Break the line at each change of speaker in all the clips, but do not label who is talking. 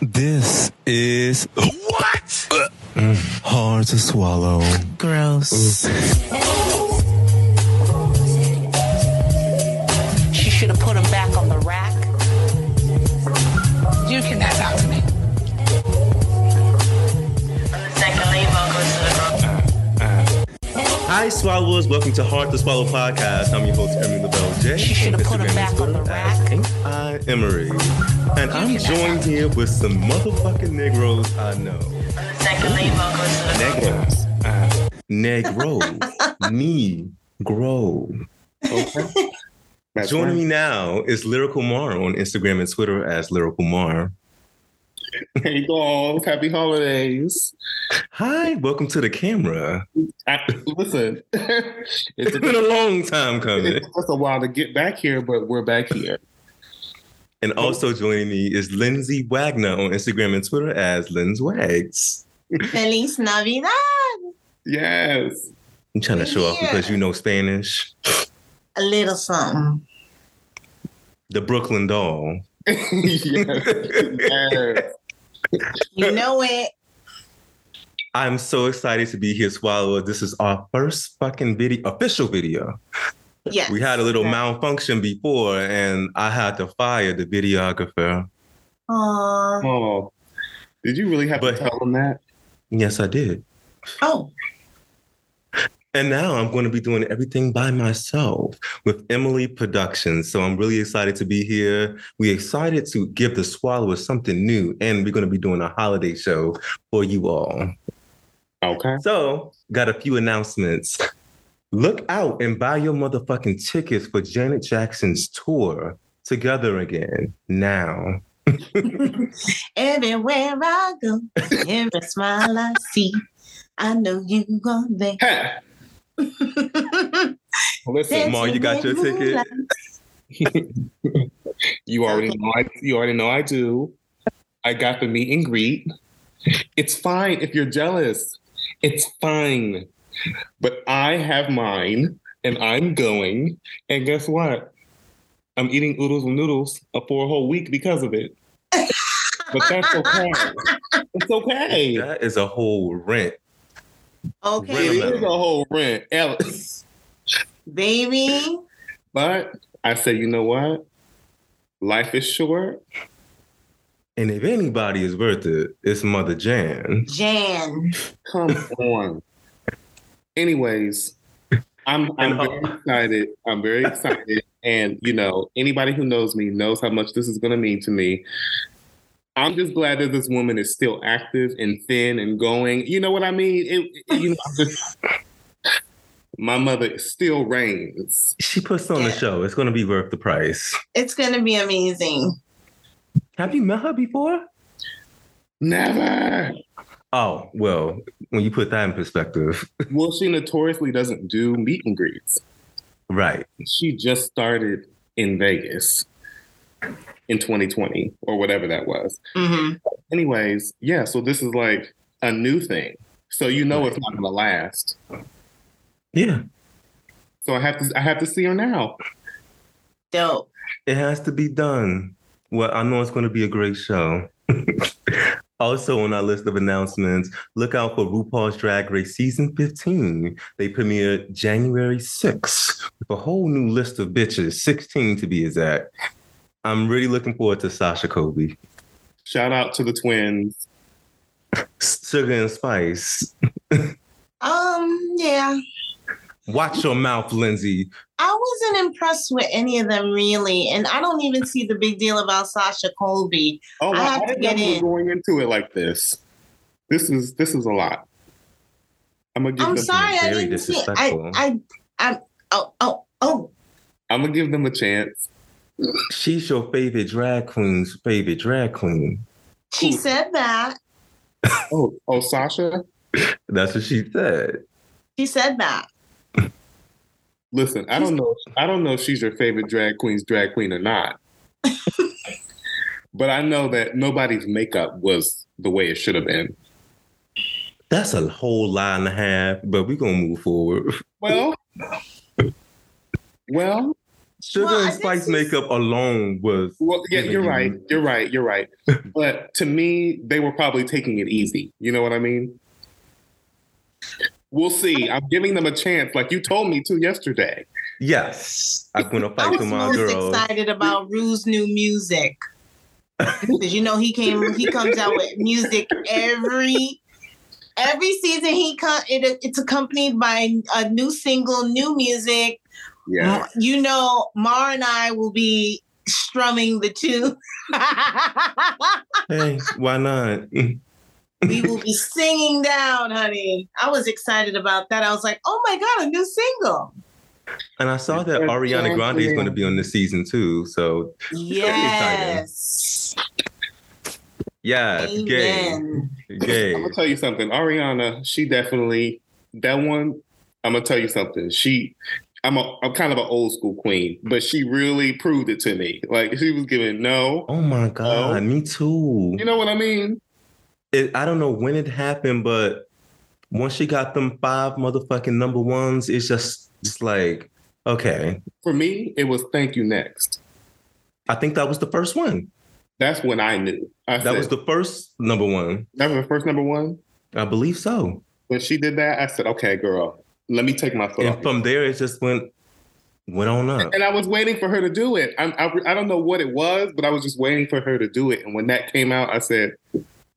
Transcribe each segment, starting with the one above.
This is
What?
hard to swallow.
Gross.
Hi, swallowers. Welcome to Hard to Swallow podcast. I'm your host, Emery LaBelle J.
She shoulda put him
Instagram
back on the rack.
as Ain't I Emery. And I'm joined here with some motherfucking Negroes I know.
Second lead vocalist of the
Negros. Negro. Me. Grow.
Okay.
Joining
right.
me now is Lyrical Mar on Instagram and Twitter as Lyrical Mar.
Hey, dolls. Happy holidays.
Hi, welcome to the camera.
I, listen, it's
It's been a long time coming.
it took us a while to get back here, but we're back here.
And also joining me is Lindsay Wagner on Instagram and Twitter as Linz Wags.
Feliz Navidad.
Yes.
I'm trying to show off because you know Spanish.
A little something.
The Brooklyn Doll.
yes. yes.
You know it.
I'm so excited to be here, Swallow. This is our first fucking video, official video.
Yes.
We had a little
Right.
malfunction before, and I had to fire the videographer.
Aw.
Oh, did you really have
But-
to tell them that?
Yes, I did.
Oh,
And now I'm going to be doing everything by myself with Emily Productions. So I'm really excited to be here. We're excited to give the Swallowers something new, and we're going to be doing a holiday show for you all.
Okay.
So, got a few announcements. Look out and buy your motherfucking tickets for Janet Jackson's tour together again now.
everywhere I go, every smile I see, I know you are there.
Ha! Listen,
Ma, you got your ticket?
you already know. I, you already know I do. I got the meet and greet. It's fine if you're jealous. It's fine. But I have mine, and I'm going. And guess what? I'm eating oodles and noodles for a whole week because of it. but that's okay. It's okay.
That is a whole rent.
Okay,
It is a whole rent, Alice.
baby.
But I say, you know what? Life is short.
And if anybody is worth it, it's Mother Jan.
Jan.
Come on. Anyways, I'm I'm
uh,
very excited. I'm very excited. And you know, anybody who knows me knows how much this is gonna mean to me. I'm just glad that this woman is still active and thin and going. You know what I mean? It, it- you know, just my mother still reigns.
She puts on the
Yeah.
show. It's going to be worth the price.
It's gonna be amazing.
Have you met her before?
Never.
Oh, well, when you put that in perspective,
Well, she notoriously doesn't do meet and greets.
right.
She just started in Vegas in 2020 or whatever that was.
hmm
anyways, yeah, so this is like a new thing. So you know it's not gonna last.
Yeah.
So I have to I have to see her now.
Dope.
It has to be done. Well, I know it's going to be a great show. also, on our list of announcements, look out for RuPaul's Drag Race Season 15. They premiere January 6th with a whole new list of bitches, 16 to be exact. I'm really looking forward to Sasha Colby.
Shout out to the twins.
Sugar and Spice.
Um, yeah.
Watch your mouth, Lindsay.
I wasn't impressed with any of them really, and I don't even see the big deal about Sasha Colby.
Oh,
I
I,
have to
didn't
get
we were
in.
going into it like this. This is this is a lot. I'm gonna give
I'm
them
sorry, I
very
didn't see. I,
disrespectful.
I, I, oh, oh, oh.
I'm gonna give them a chance.
She's your favorite drag queen's favorite drag queen.
She said that.
Oh, oh, Sasha.
That's what she said.
She said that.
Listen, I don't know. I don't know if she's your favorite drag queen's drag queen or not. but I know that nobody's makeup was the way it should have been.
That's a whole line and a half, but we're gonna move forward.
Well, well,
Sugar
Well,
and spice makeup alone was.
Well, yeah,
giving
you're
you-
right. You're right. You're right. but to me, they were probably taking it easy. You know what I mean? We'll see. I'm giving them a chance, like you told me to yesterday.
Yes, I'm gonna
I
fight
was
for my
most
girls.
excited about Ru's new music. Because you know he came, he comes out with music every every season. He come, it, it's accompanied by a new single, new music.
Yeah.
You know, Mar and I will be strumming the tune.
Hey, why not?
we will be singing down, honey. I was excited about that. I was like, oh my god, a new single.
And I saw that Ariana Grande is going to be on this season too. So
Yes.
yeah, gay, gay.
I'm gonna tell you something. Ariana, she definitely that one. I'm gonna tell you something. She, I'm a, I'm kind of an old school queen, but she really proved it to me. Like she was giving no.
Oh my god,
Oh.
me too.
You know what I mean?
It, I don't know when it happened, but once she got them five motherfucking number ones, it's just just like okay.
For me, it was thank you next.
I think that was the first one.
That's when I knew. I
That
said,
was the first number one.
that was the first number one.
I believe so.
When she did that, I said, "Okay, girl, let me take my foot off."
And from there, it just went went on up.
and I was waiting for her to do it. I, I I don't know what it was, but I was just waiting for her to do it. And when that came out, I said,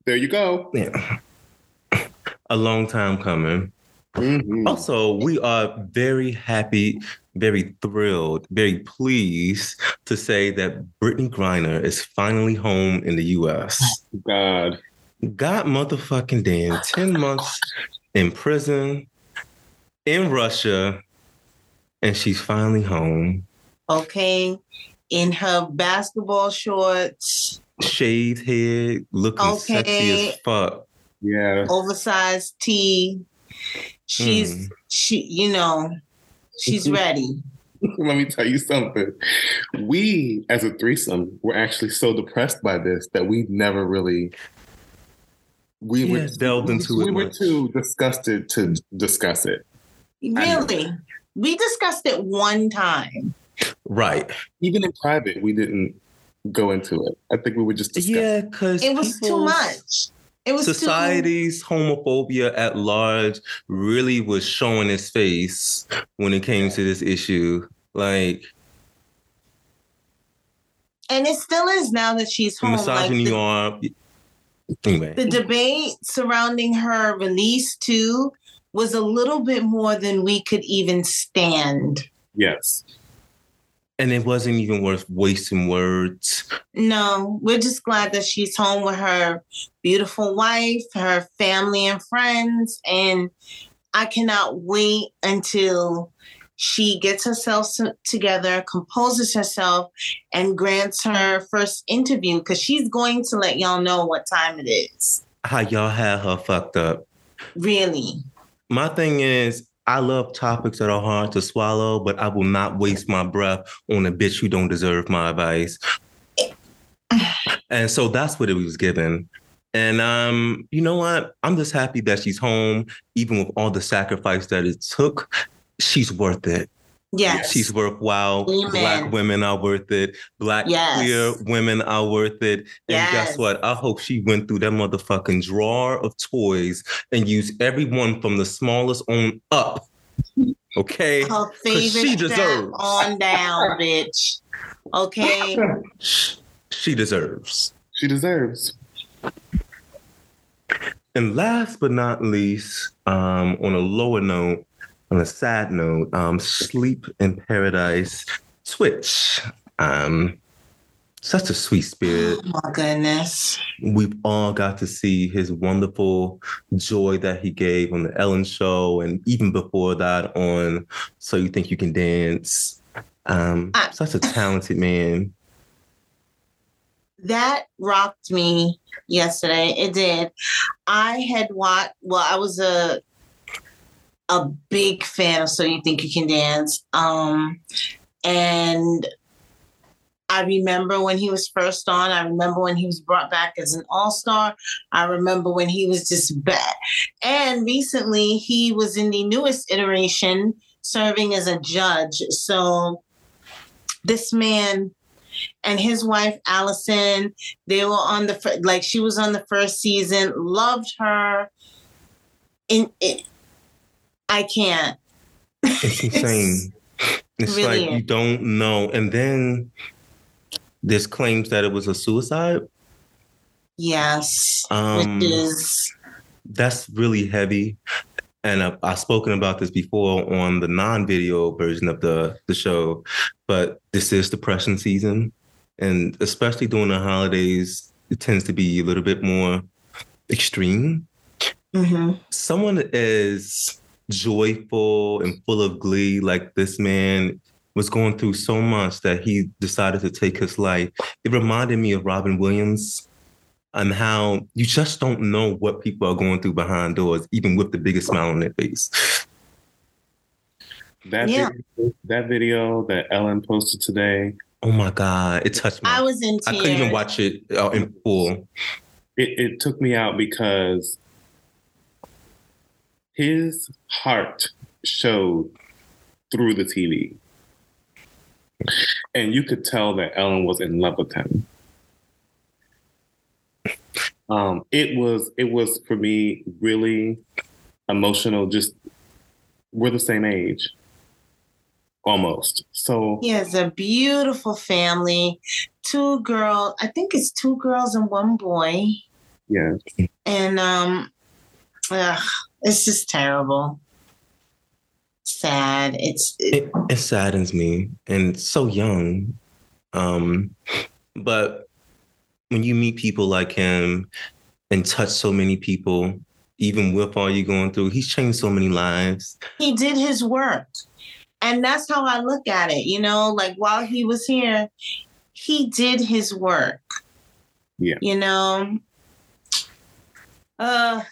"There you go."
Yeah. A long time coming.
Mhm.
Also, we are very happy, very thrilled, very pleased to say that Brittney Griner is finally home in the US.
God,
Got motherfucking damn 10 months in prison in Russia, and she's finally home.
Okay. In her basketball shorts,
Shaved head, looking sexy
Okay.
as fuck.
yeah.
oversized tee. She's
Mm.
she, you know, she's ready.
Let me tell you something. We, as a threesome, were actually so depressed by this that we never really. We
Yeah,
were
delved into
we
it
were
much.
too disgusted to discuss it.
Really. We discussed it one time.
Right.
Even in private, we didn't go into it. I think we were just discussing.
Yeah, because
It was too much. It was too
society's homophobia at large really was showing its face when it came to this issue. Like
and it still is now that she's home. Like
misogyny
the,
are anyway.
the debate surrounding her release too was a little bit more than we could even stand.
Yes.
and it wasn't even worth wasting words.
No, we're just glad that she's home with her beautiful wife, her family, and friends. And I cannot wait until she gets herself together, composes herself, and grants her first interview because she's going to let y'all know what time it is.
How y'all had her fucked up.
Really.
My thing is, I love topics that are hard to swallow, but I will not waste my breath on a bitch who don't deserve my advice. And so that's what it was given. And um, you know what? I'm just happy that she's home, even with all the sacrifice that it took. She's worth it.
Yes.
She's worthwhile.
Amen.
Black women are worth it. Black
Yes.
queer women are worth it. And
Yes.
guess what? I hope she went through that motherfucking drawer of toys and used every one from the smallest on up. Okay.
her favorite
she deserves.
on down, bitch. Okay.
She deserves.
She deserves.
And last but not least, um, on a lower note, on a sad note, um, Sleep in Paradise, tWitch. Um, such a sweet spirit.
Oh my goodness.
We've all got to see his wonderful joy that he gave on the Ellen show, and even before that on So You Think You Can Dance. Um,
I-
such a talented man.
that rocked me yesterday. It did. I had watched. Well, I was a a big fan of So You Think You Can Dance, um, and I remember when he was first on. I remember when he was brought back as an all star. I remember when he was just bad. And recently, he was in the newest iteration, serving as a judge. So this man and his wife Allison, they were on the like she was on the first season, loved her. In it, I can't.
It's insane. It's,
really
like you don't know. And then this claims that it was a suicide.
Yes,
Um,
which is
That's really heavy. And I've, I've spoken about this before on the non-video version of the, the show, but this is depression season. And especially during the holidays, it tends to be a little bit more extreme.
mhm.
someone as joyful and full of glee like this man was going through so much that he decided to take his life. It reminded me of Robin Williams and how you just don't know what people are going through behind doors, even with the biggest smile on their face.
That
Yeah.
video, that video that Ellen posted today,
Oh my God, it touched me.
I was in tears.
I couldn't even watch it uh, in full.
it, it took me out because his heart showed through the TV. And you could tell that Ellen was in love with him. Um, it was it was for me really emotional. Just we're the same age, almost. So
He has a beautiful family. Two girls. I think it's two girls and one boy.
yeah,
And um ugh, it's just terrible. Sad. It's it,
it, it saddens me and so young um but when you meet people like him and touch so many people even with all you're going through he's changed so many lives
he did his work. And that's how I look at it. You know, like while he was here, he did his work.
Yeah.
You know? Uh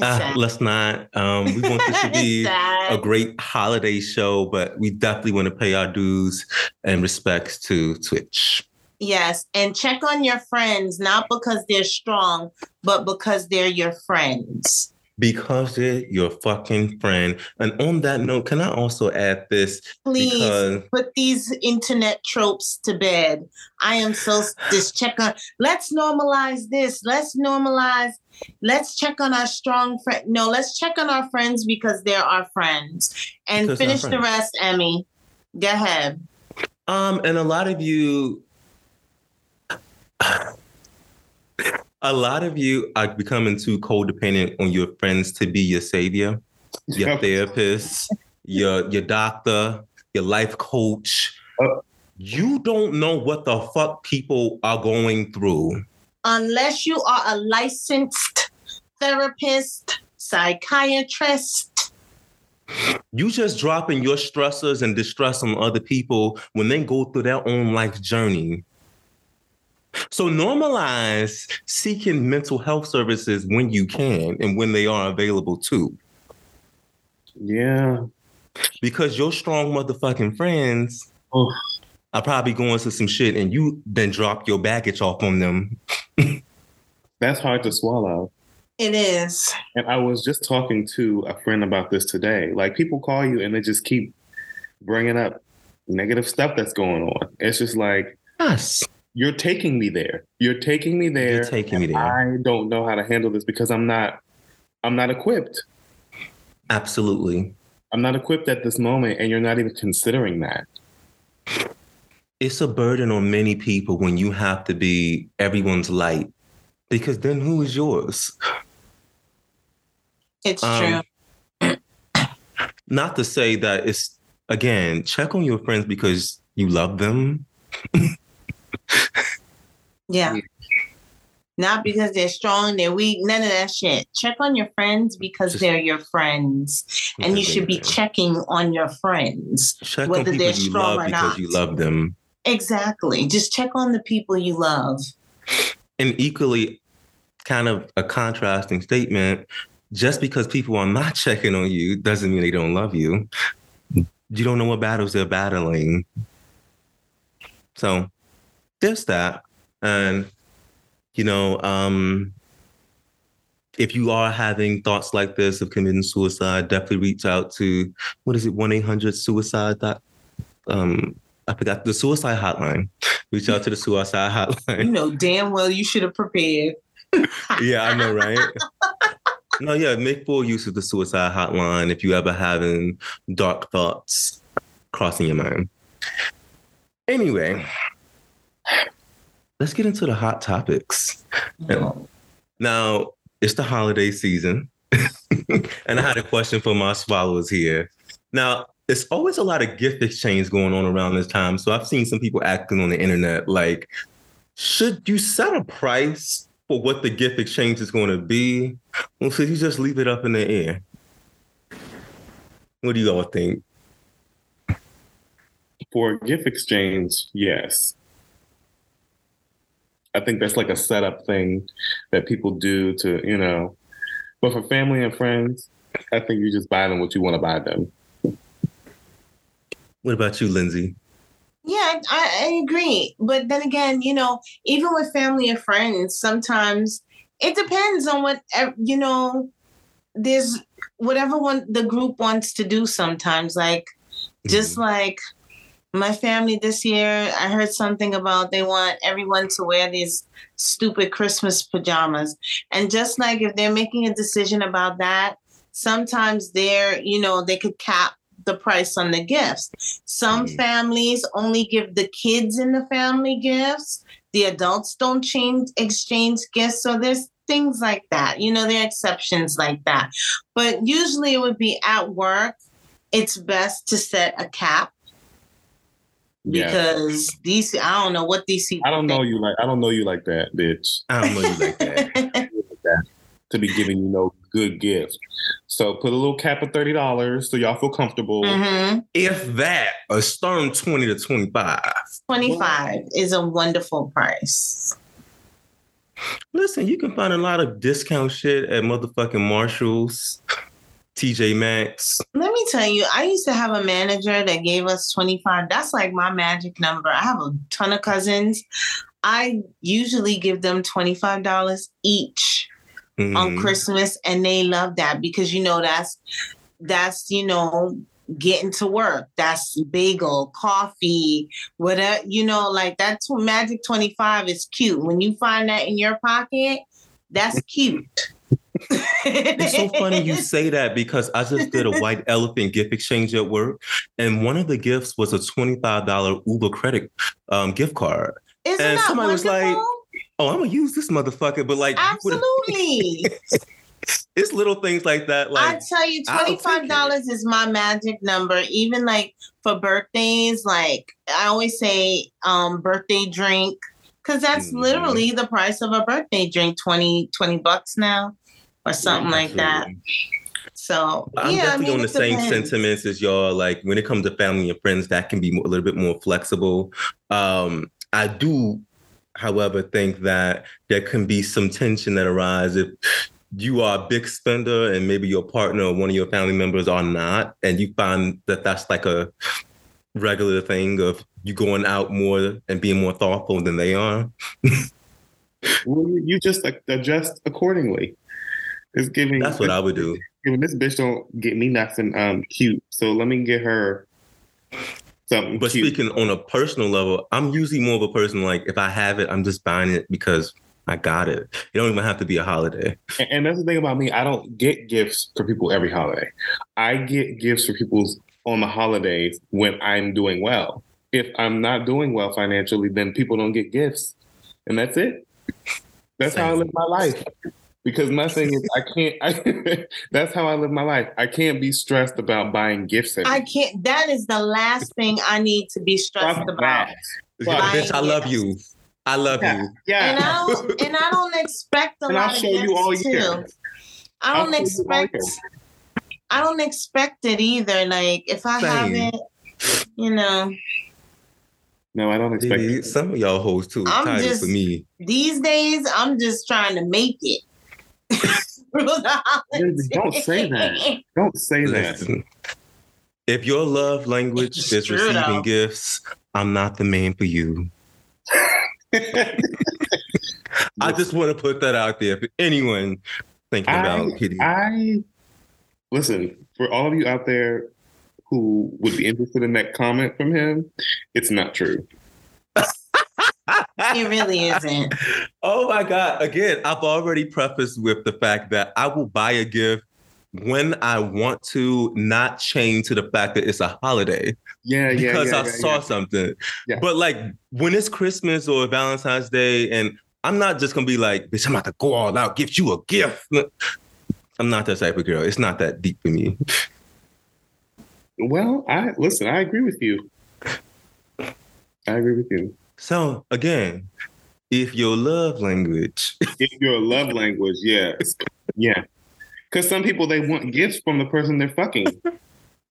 Ah, let's not um we want this to be a great holiday show but we definitely want to pay our dues and respects to tWitch.
Yes, and check on your friends, not because they're strong, but because they're your friends.
Because they're your fucking friend and on that note can i also add this
Please
because
put these internet tropes to bed. I am so just check on. Let's normalize this. Let's normalize. Let's check on our strong friend. No, let's check on our friends because they're our friends. And
Because
finish the rest, Emmy. Go ahead.
Um, and a lot of you, a lot of you are becoming too codependent on your friends to be your savior, your therapist, your your doctor, your life coach.
Uh.
You don't know what the fuck people are going through.
Unless you are a licensed therapist, psychiatrist,
You just dropping your stressors and distress on other people when they go through their own life journey. So normalize seeking mental health services when you can and when they are available too.
yeah.
Because your strong motherfucking friends
Oh.
are probably going through some shit and you then drop your baggage off on them.
That's hard to swallow.
it is.
And I was just talking to a friend about this today. Like people call you and they just keep bringing up negative stuff that's going on. It's just like
Yes.
You're taking me there. You're taking me there.
You're taking me there.
I don't know how to handle this because I'm not I'm not equipped.
Absolutely.
I'm not equipped at this moment and you're not even considering that.
It's a burden on many people when you have to be everyone's light. Because then who is yours?
It's
Um,
true.
not to say that it's again check on your friends because you love them
Yeah.
Yeah.
Not because they're strong, they're weak, none of that shit. Check on your friends because
Just-
they're your friends. And you should be checking on your friends.
check
whether they're strong or
because
not.
you love them
Exactly. Just check on the people you love.
and equally kind of a contrasting statement just because people are not checking on you doesn't mean they don't love you you don't know what battles they're battling so there's that and you know um if you are having thoughts like this of committing suicide definitely reach out to what is it 1-800 suicide dot um I forgot the suicide hotline. Reach out to the suicide hotline.
You know damn well you should have prepared.
yeah, I know, right? no, yeah, make full use of the suicide hotline if you ever having dark thoughts crossing your mind. Anyway, let's get into the hot topics. Now, it's the holiday season. and I had a question for my swallows here. Now, it's always a lot of gift exchange going on around this time. So I've seen some people acting on the internet like, should you set a price for what the gift exchange is going to be? Or should you just leave it up in the air? What do you all think?
For a gift exchange, yes. I think that's like a setup thing that people do to, you know. But for family and friends, I think you just buy them what you want to buy them.
What about you, Lindsay?
Yeah, I, I agree. But then again, you know, even with family and friends, sometimes it depends on what you know. There's whatever one the group wants to do. Sometimes, like just mm-hmm. like my family this year, I heard something about they want everyone to wear these stupid Christmas pajamas, and just like if they're making a decision about that, sometimes they're you know they could cap the price on the gifts. Some
Mhm.
families only give the kids in the family gifts. The adults don't change exchange gifts. So there's things like that. You know, there are exceptions like that. But usually it would be at work. It's best to set a cap
Yeah.
because DC, I don't know what DC.
I don't know you like I don't know you like that, bitch.
I don't know you like that.
To be giving you no good gift. So put a little cap of thirty dollars so y'all feel comfortable.
hmm
if that, a stern 20 to 25.
25 is a wonderful price.
Listen, you can find a lot of discount shit at motherfucking Marshalls, TJ Maxx.
Let me tell you, I used to have a manager that gave us 25. That's like my magic number. I have a ton of cousins. I usually give them $25 each on
Mhm.
Christmas and they love that because you know that's that's you know getting to work. That's bagel, coffee, whatever, you know, like that's what magic 25 is cute. When you find that in your pocket, that's cute.
It's so funny you say that because I just did a white elephant gift exchange at work, and one of the gifts was a $25 Uber credit um, gift card.
Isn't
And
that
somebody was
wonderful?
like, Oh, I'm gonna use this motherfucker, but like,
Absolutely.
it's little things like that.
I tell you, twenty five dollars is my magic number. Even like for birthdays, like I always say, um, birthday drink, because that's
Mhm.
literally the price of a birthday drink 20, 20 bucks now, or something like that. So
I'm
yeah, I
definitely
mean,
on the same
depends.
sentiments as y'all. Like when it comes to family and friends, that can be more, a little bit more flexible. Um, I do, however, think that there can be some tension that arises if you are a big spender and maybe your partner or one of your family members are not, and you find that that's like a regular thing of you going out more and being more thoughtful than they are.
Well, you, you just like, adjust accordingly. It's giving
That's what I would do.
giving this bitch don't get me nothing um cute. So let me get her something
But
cute.
speaking on a personal level, I'm usually more of a person like if I have it, I'm just buying it because I got it. It don't even have to be a holiday.
And, and that's the thing about me. I don't get gifts for people every holiday. I get gifts for people on the holidays when I'm doing well. If I'm not doing well financially, then people don't get gifts. And that's it. That's how I live my life. Because my thing is, I can't. I, that's how I live my life. I can't be stressed about buying gifts. every
I can't. That is the last thing I need to be stressed
Fuck
about.
Bitch, I love you. I love
Yeah.
you.
Yeah.
And I don't. And I don't expect a
And I'll
lot of
show you all
gifts
year.
too. I don't
show you all
expect. I don't expect it either. Like if I have
Same.
it, you know,
No, I don't expect
Baby, some of y'all hoes too
I'm
title
just-
for me.
these days I'm just trying to make it. through the holidays.
Don't say that. Don't say that.
If your love language
It's
is receiving
though.
gifts, I'm not the man for you. I just want to put that out there for anyone thinking
I-
about hitting.
I listen for all of you out there who would be interested in that comment from him, it's not true.
It really isn't.
Oh my God. Again, I've already prefaced with the fact that I will buy a gift when I want to, not chain to the fact that it's a holiday
Yeah, yeah,
because
yeah,
I
yeah,
saw
yeah.
something.
Yeah.
But like when it's Christmas or Valentine's Day, and I'm not just gonna be like, bitch, I'm about to go all out, give you a gift. I'm not that type of girl. It's not that deep for me.
Well, I listen. I agree with you. I agree with you.
So again, if your love language,
If your love language, yes, yeah. Because some people they want gifts from the person they're fucking.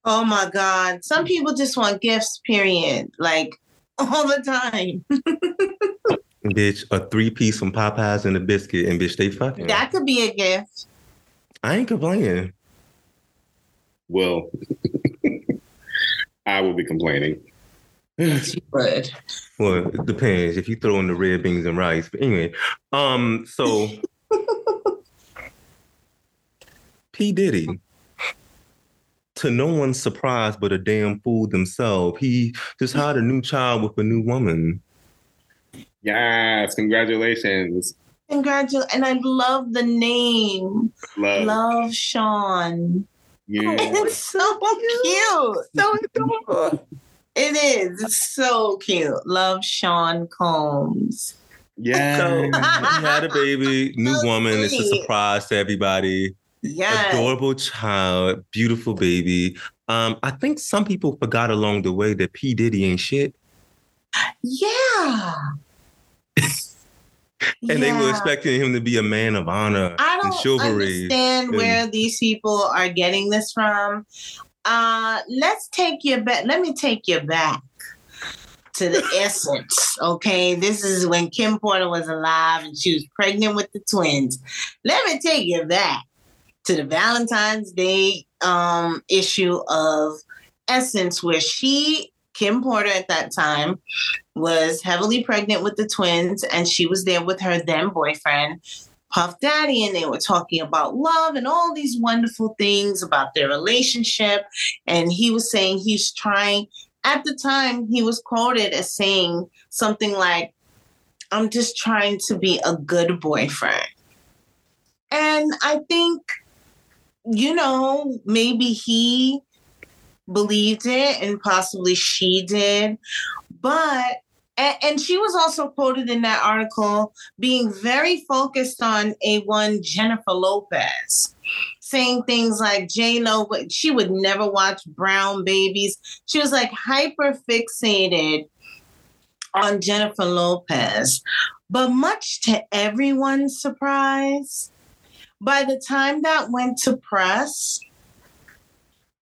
Oh my God. Some people just want gifts, period. Like all the time.
bitch, a three piece from Popeyes and a biscuit, and bitch, they fucking.
That could be a gift.
I ain't complaining.
Well, I will be complaining.
Yes, you would.
Well, it depends if you throw in the red beans and rice. But anyway, um, so P. Diddy, to no one's surprise but a damn fool themselves, he just had a new child with a new woman.
Yes, congratulations.
Congratulations. And I love the name.
Love.
Love Sean.
Yeah.
It's so cute.
So adorable.
It is. It's so cute. Love Sean Combs.
Yeah.
So he had a baby, new
So
woman. It's a surprise to everybody.
Yeah.
Adorable child, beautiful baby. Um, I think some people forgot along the way that P. Diddy ain't shit.
Yeah.
And they were expecting him to be a man of honor
I
and
don't
chivalry.
understand
and-
where these people are getting this from. Uh, let's take you back. Let me take you back to the essence. Okay, this is when Kim Porter was alive and she was pregnant with the twins. Let me take you back to the Valentine's Day um, issue of Essence, where she, Kim Porter, at that time, was heavily pregnant with the twins, and she was there with her then boyfriend, Puff Daddy, and they were talking about love and all these wonderful things about their relationship. And he was saying he's trying, at the time, he was quoted as saying something like, I'm just trying to be a good boyfriend. And I think, you know, maybe he believed it and possibly she did. But, and, and she was also quoted in that article being very focused on A1 Jennifer Lopez, saying things like J Lo, but she would never watch Brown Babies. She was like hyper fixated on Jennifer Lopez. But much to everyone's surprise, by the time that went to press,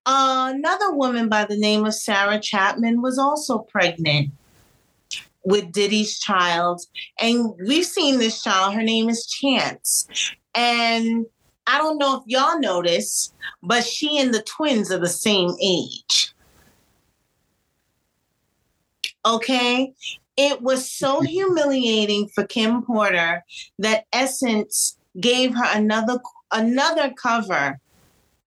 another woman by the name of Sarah Chapman was also pregnant with Diddy's child. And we've seen this child. Her name is Chance. And I don't know if y'all noticed, but she and the twins are the same age. Okay. It was so humiliating for Kim Porter that Essence gave her another another cover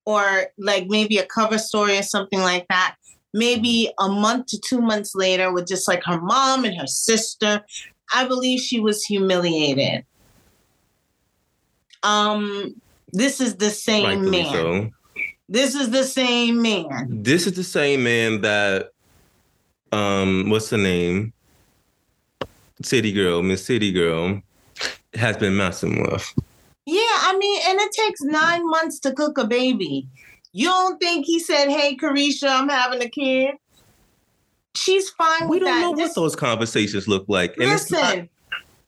or like maybe a cover story or something like that maybe a month to two months later with just like her mom and her sister i believe she was humiliated um this is the same
Rightfully
man
so.
this is the same man
This is the same man that, um, what's the name? City Girl, Miss City Girl, has been messing with.
yeah i mean and it takes nine months to cook a baby you don't think he said hey caresha i'm having a kid she's fine
We don't
that
know
This-
what those conversations look like. And
Listen,
not,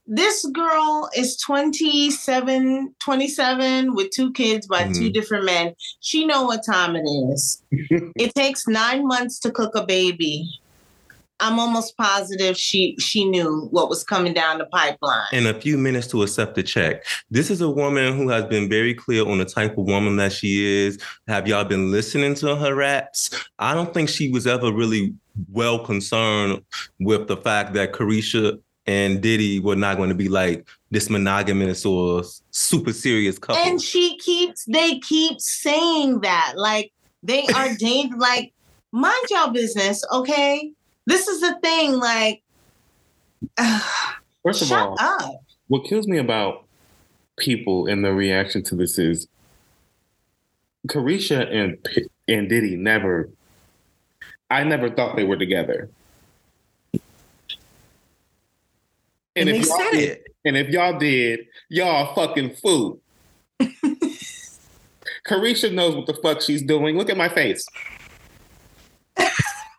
this girl is 27, 27 with two kids by two
Mhm.
different men. She know what time it is. it takes nine months to cook a baby. I'm almost positive she she knew what was coming down the pipeline.
in a few minutes to accept the check. This is a woman who has been very clear on the type of woman that she is. Have y'all been listening to her raps? I don't think she was ever really well concerned with the fact that Caresha and Diddy were not going to be like this monogamous or super serious couple.
and she keeps they keep saying that like they are dating like mind y'all business, okay? This is the thing, like,
First of
shut
all,
up.
what kills me about people and the reaction to this is Caresha and and Diddy never. I never thought they were together.
And, they
if y'all
said
did,
it.
and if y'all did, y'all fucking fool. Caresha knows what the fuck she's doing. Look at my face.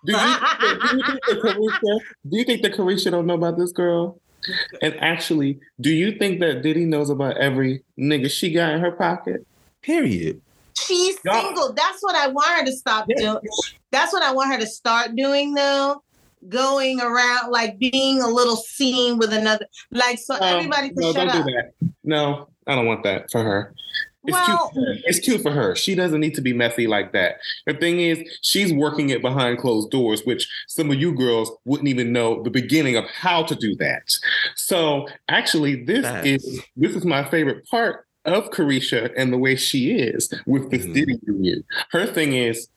Do you, do you think that Caresha, do you think that Caresha don't know about this girl? And actually, do you think that Diddy knows about every nigga she got in her pocket?
Period.
She's
Y'all-
single. That's what I want her to stop
Yeah.
doing. That's what I want her to start doing though. Going around like being a little scene with another like so
No,
everybody can
no,
shut
don't
up.
do that. No, I don't want that for her. It's
Well,
cute. For her. It's cute for her. She doesn't need to be messy like that. The thing is, she's working it behind closed doors, which some of you girls wouldn't even know the beginning of how to do that. So actually, this
Facts.
is this is my favorite part of Caresha and the way she is with this
Mhm.
Diddy union. Her thing is,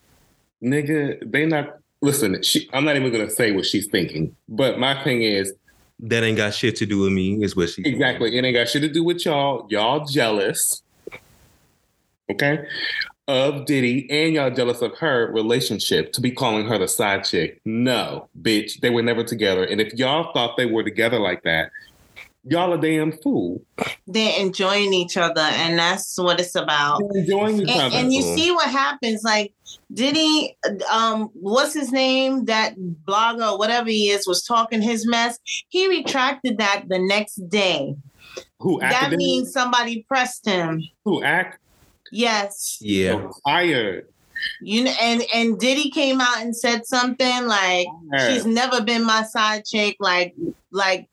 nigga, they not listen. She, I'm not even gonna say what she's thinking, but my thing is,
That ain't got shit to do with me, is what she
Exactly. It ain't got shit to do with y'all. Y'all jealous. Okay. Of Diddy and y'all jealous of her relationship to be calling her the side chick. No, bitch. They were never together. And if y'all thought they were together like that, y'all a damn fool.
they're enjoying each other and that's what it's about.
You're enjoying each
And,
other.
and you see what happens. Like, did he? Um, what's his name? That blogger, or whatever he is, was talking his mess. He retracted that the next day.
who
That
acted
means somebody pressed him.
who act
Yes,
Yeah.
fired.
you know. And and Diddy came out and said something like, "She's never been my side chick." Like, like,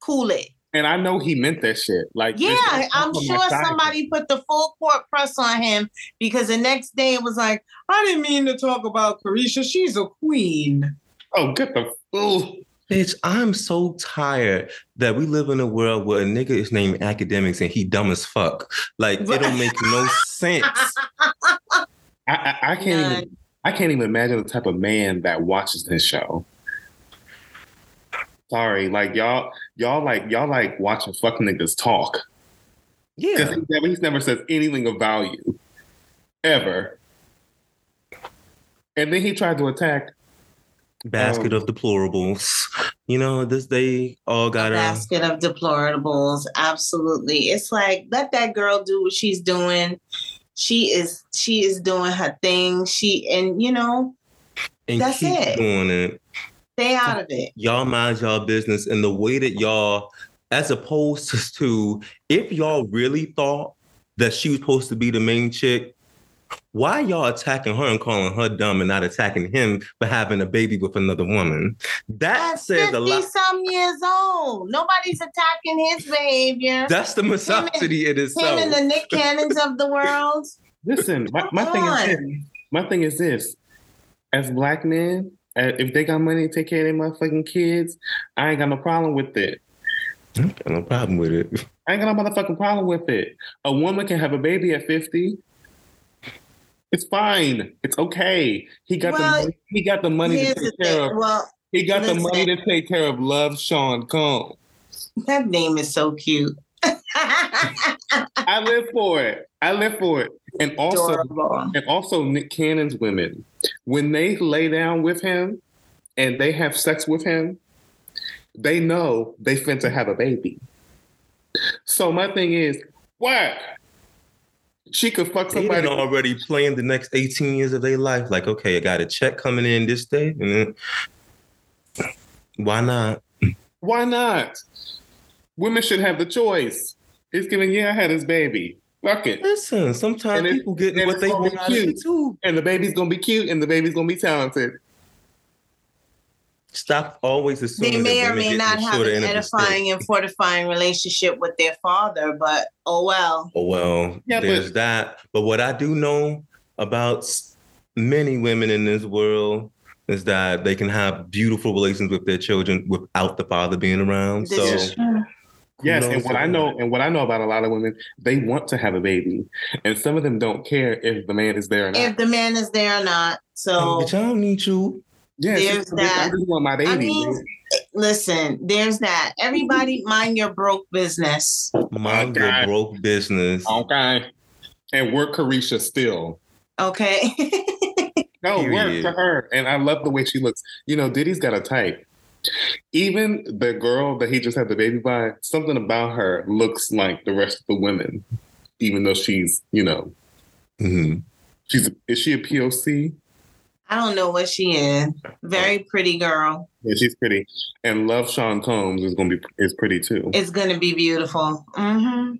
cool it.
And I know he meant that shit. Like,
Yeah,
this-
I'm sure
side.
somebody put the full court press on him because the next day it was like, I didn't mean to talk about Caresha. She's a queen.
Oh, get the fool.
Bitch, I'm so tired that we live in a world where a nigga is named Akademiks and he dumb as fuck. Like it don't make no sense.
I, I, I can't
None.
even I can't even imagine the type of man that watches this show. Sorry, like y'all, y'all like y'all like watching fuck niggas talk. Because
Yeah.
he never, he's never says anything of value. Ever. And then he tried to attack.
Basket
Um,
of deplorables. You know, this they all got a
basket of deplorables. Absolutely. It's like let that girl do what she's doing. She is she is doing her thing. She and you know,
and
that's it.
doing it.
stay out of it.
Y'all mind y'all business and the way that y'all, as opposed to if y'all really thought that she was supposed to be the main chick, why y'all attacking her and calling her dumb and not attacking him for having a baby with another woman? That
That's
says a lot.
some years old. Nobody's attacking his behavior.
That's the misogyny in
Him
itself.
and the Nick Cannons of the world.
Listen, my, my thing is this. My thing is this. As black men, uh, if they got money to take care of their motherfucking kids, I ain't got no problem with it.
Got no problem with it.
I ain't got no motherfucking problem with it. A woman can have a baby at 50. It's fine. It's okay. He got
Well,
the money, he got the money to take care
thing.
of
Well,
he got the money to take care of Love Sean Combs.
that name is so cute.
I live for it. I live for it. And also
Adorable.
and also Nick Cannon's women, when they lay down with him and they have sex with him, they know they finna have a baby. So my thing is, what? She could fuck somebody.
already planned the next 18 years of their life. Like, okay, I got a check coming in this day. And then, why not?
Why not? Women should have the choice. It's giving, yeah, I had his baby. Fuck it.
Listen, sometimes people get what they want out of it
cute.
too.
And the baby's gonna be cute and the baby's gonna be talented.
Stop always assuming
They may
that
or may not have an
end of the stick.
edifying and fortifying relationship with their father, but oh well.
Oh, well,
Yeah,
there's
but-
that. But what I do know about many women in this world is that they can have beautiful relations with their children without the father being around.
This
so
is true.
Yes, and what I
what?
know, and what I know about a lot of women, they want to have a baby, and some of them don't care if the man is there or not.
If the man is there or not. So
Bitch, I don't need you.
Yeah,
there's
just, bitch, I
that.
just want my baby.
I mean, listen, there's that. Everybody mind your broke business.
Mind
Okay.
your broke business.
okay, and work Caresha still.
Okay.
No, work
Period.
to her, and I love the way she looks. You know, Diddy's got a type. Even the girl that he just had the baby by, something about her looks like the rest of the women, even though she's, you know,
Mhm.
she's is she a POC?
I don't know what she is. Very pretty girl.
Yeah, she's pretty. And Love Sean Combs is gonna be is pretty too.
It's gonna be beautiful. Mm-hmm.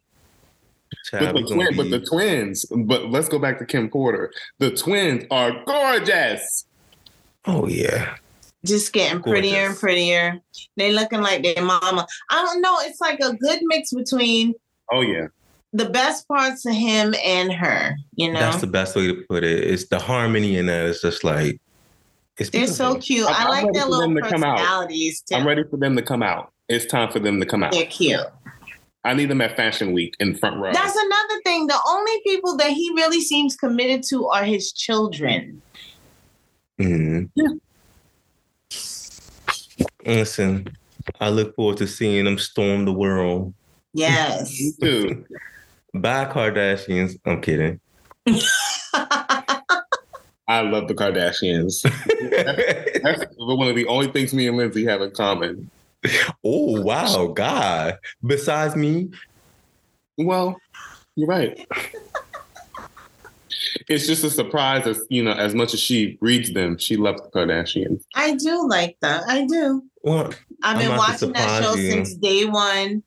Child,
But the,
gonna
twin, but the twins, but let's go back to Kim Porter. The twins are gorgeous.
oh yeah.
Just getting prettier and prettier. They looking like their mama. I don't know. It's like a good mix between
Oh yeah.
The best parts of him and her. You know,
That's the best way to put it. It's the harmony in that. It's just like it's
they're so cute.
I'm-
I like
ready
their little
them to come out.
personalities too.
I'm ready for them to come out. It's time for them to come out.
They're cute.
I need them at Fashion Week in front row.
That's another thing. The only people that he really seems committed to are his children.
Mhm. Listen, I look forward to seeing them storm the world.
Yes.
Me too.
Bye, Kardashians. I'm kidding.
I love the Kardashians. That's one of the only things me and Lindsay have in common.
oh wow, God. Besides me,
Well, you're right. It's just a surprise as you know, as much as she reads them, she loves the Kardashians.
I do like that. I do.
well,
I've been watching that show
you.
since day one.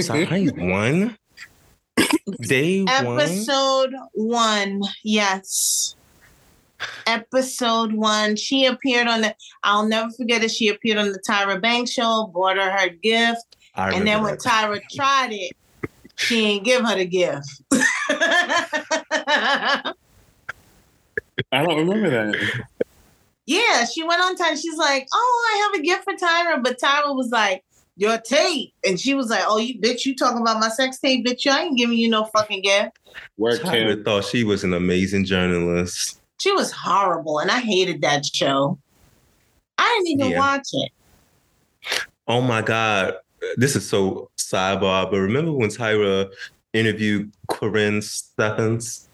size one. Day one.
Episode one. Yes. Episode one. She appeared on the, I'll never forget it. She appeared on the Tyra Banks show, bought her her gift.
I
And then when
that.
Tyra tried it, she didn't give her the gift.
I don't remember that.
yeah, she went on time. She's like, "Oh, I have a gift for Tyra," but Tyra was like, "Your tape," and she was like, "Oh, you bitch, you talking about my sex tape, bitch? I ain't giving you no fucking gift."
Where
Tyra thought she was an amazing journalist.
She was horrible, and I hated that show. I didn't even
Yeah.
watch it.
Oh my God. This is so sidebar, but remember when Tyra interviewed Karrine Steffans?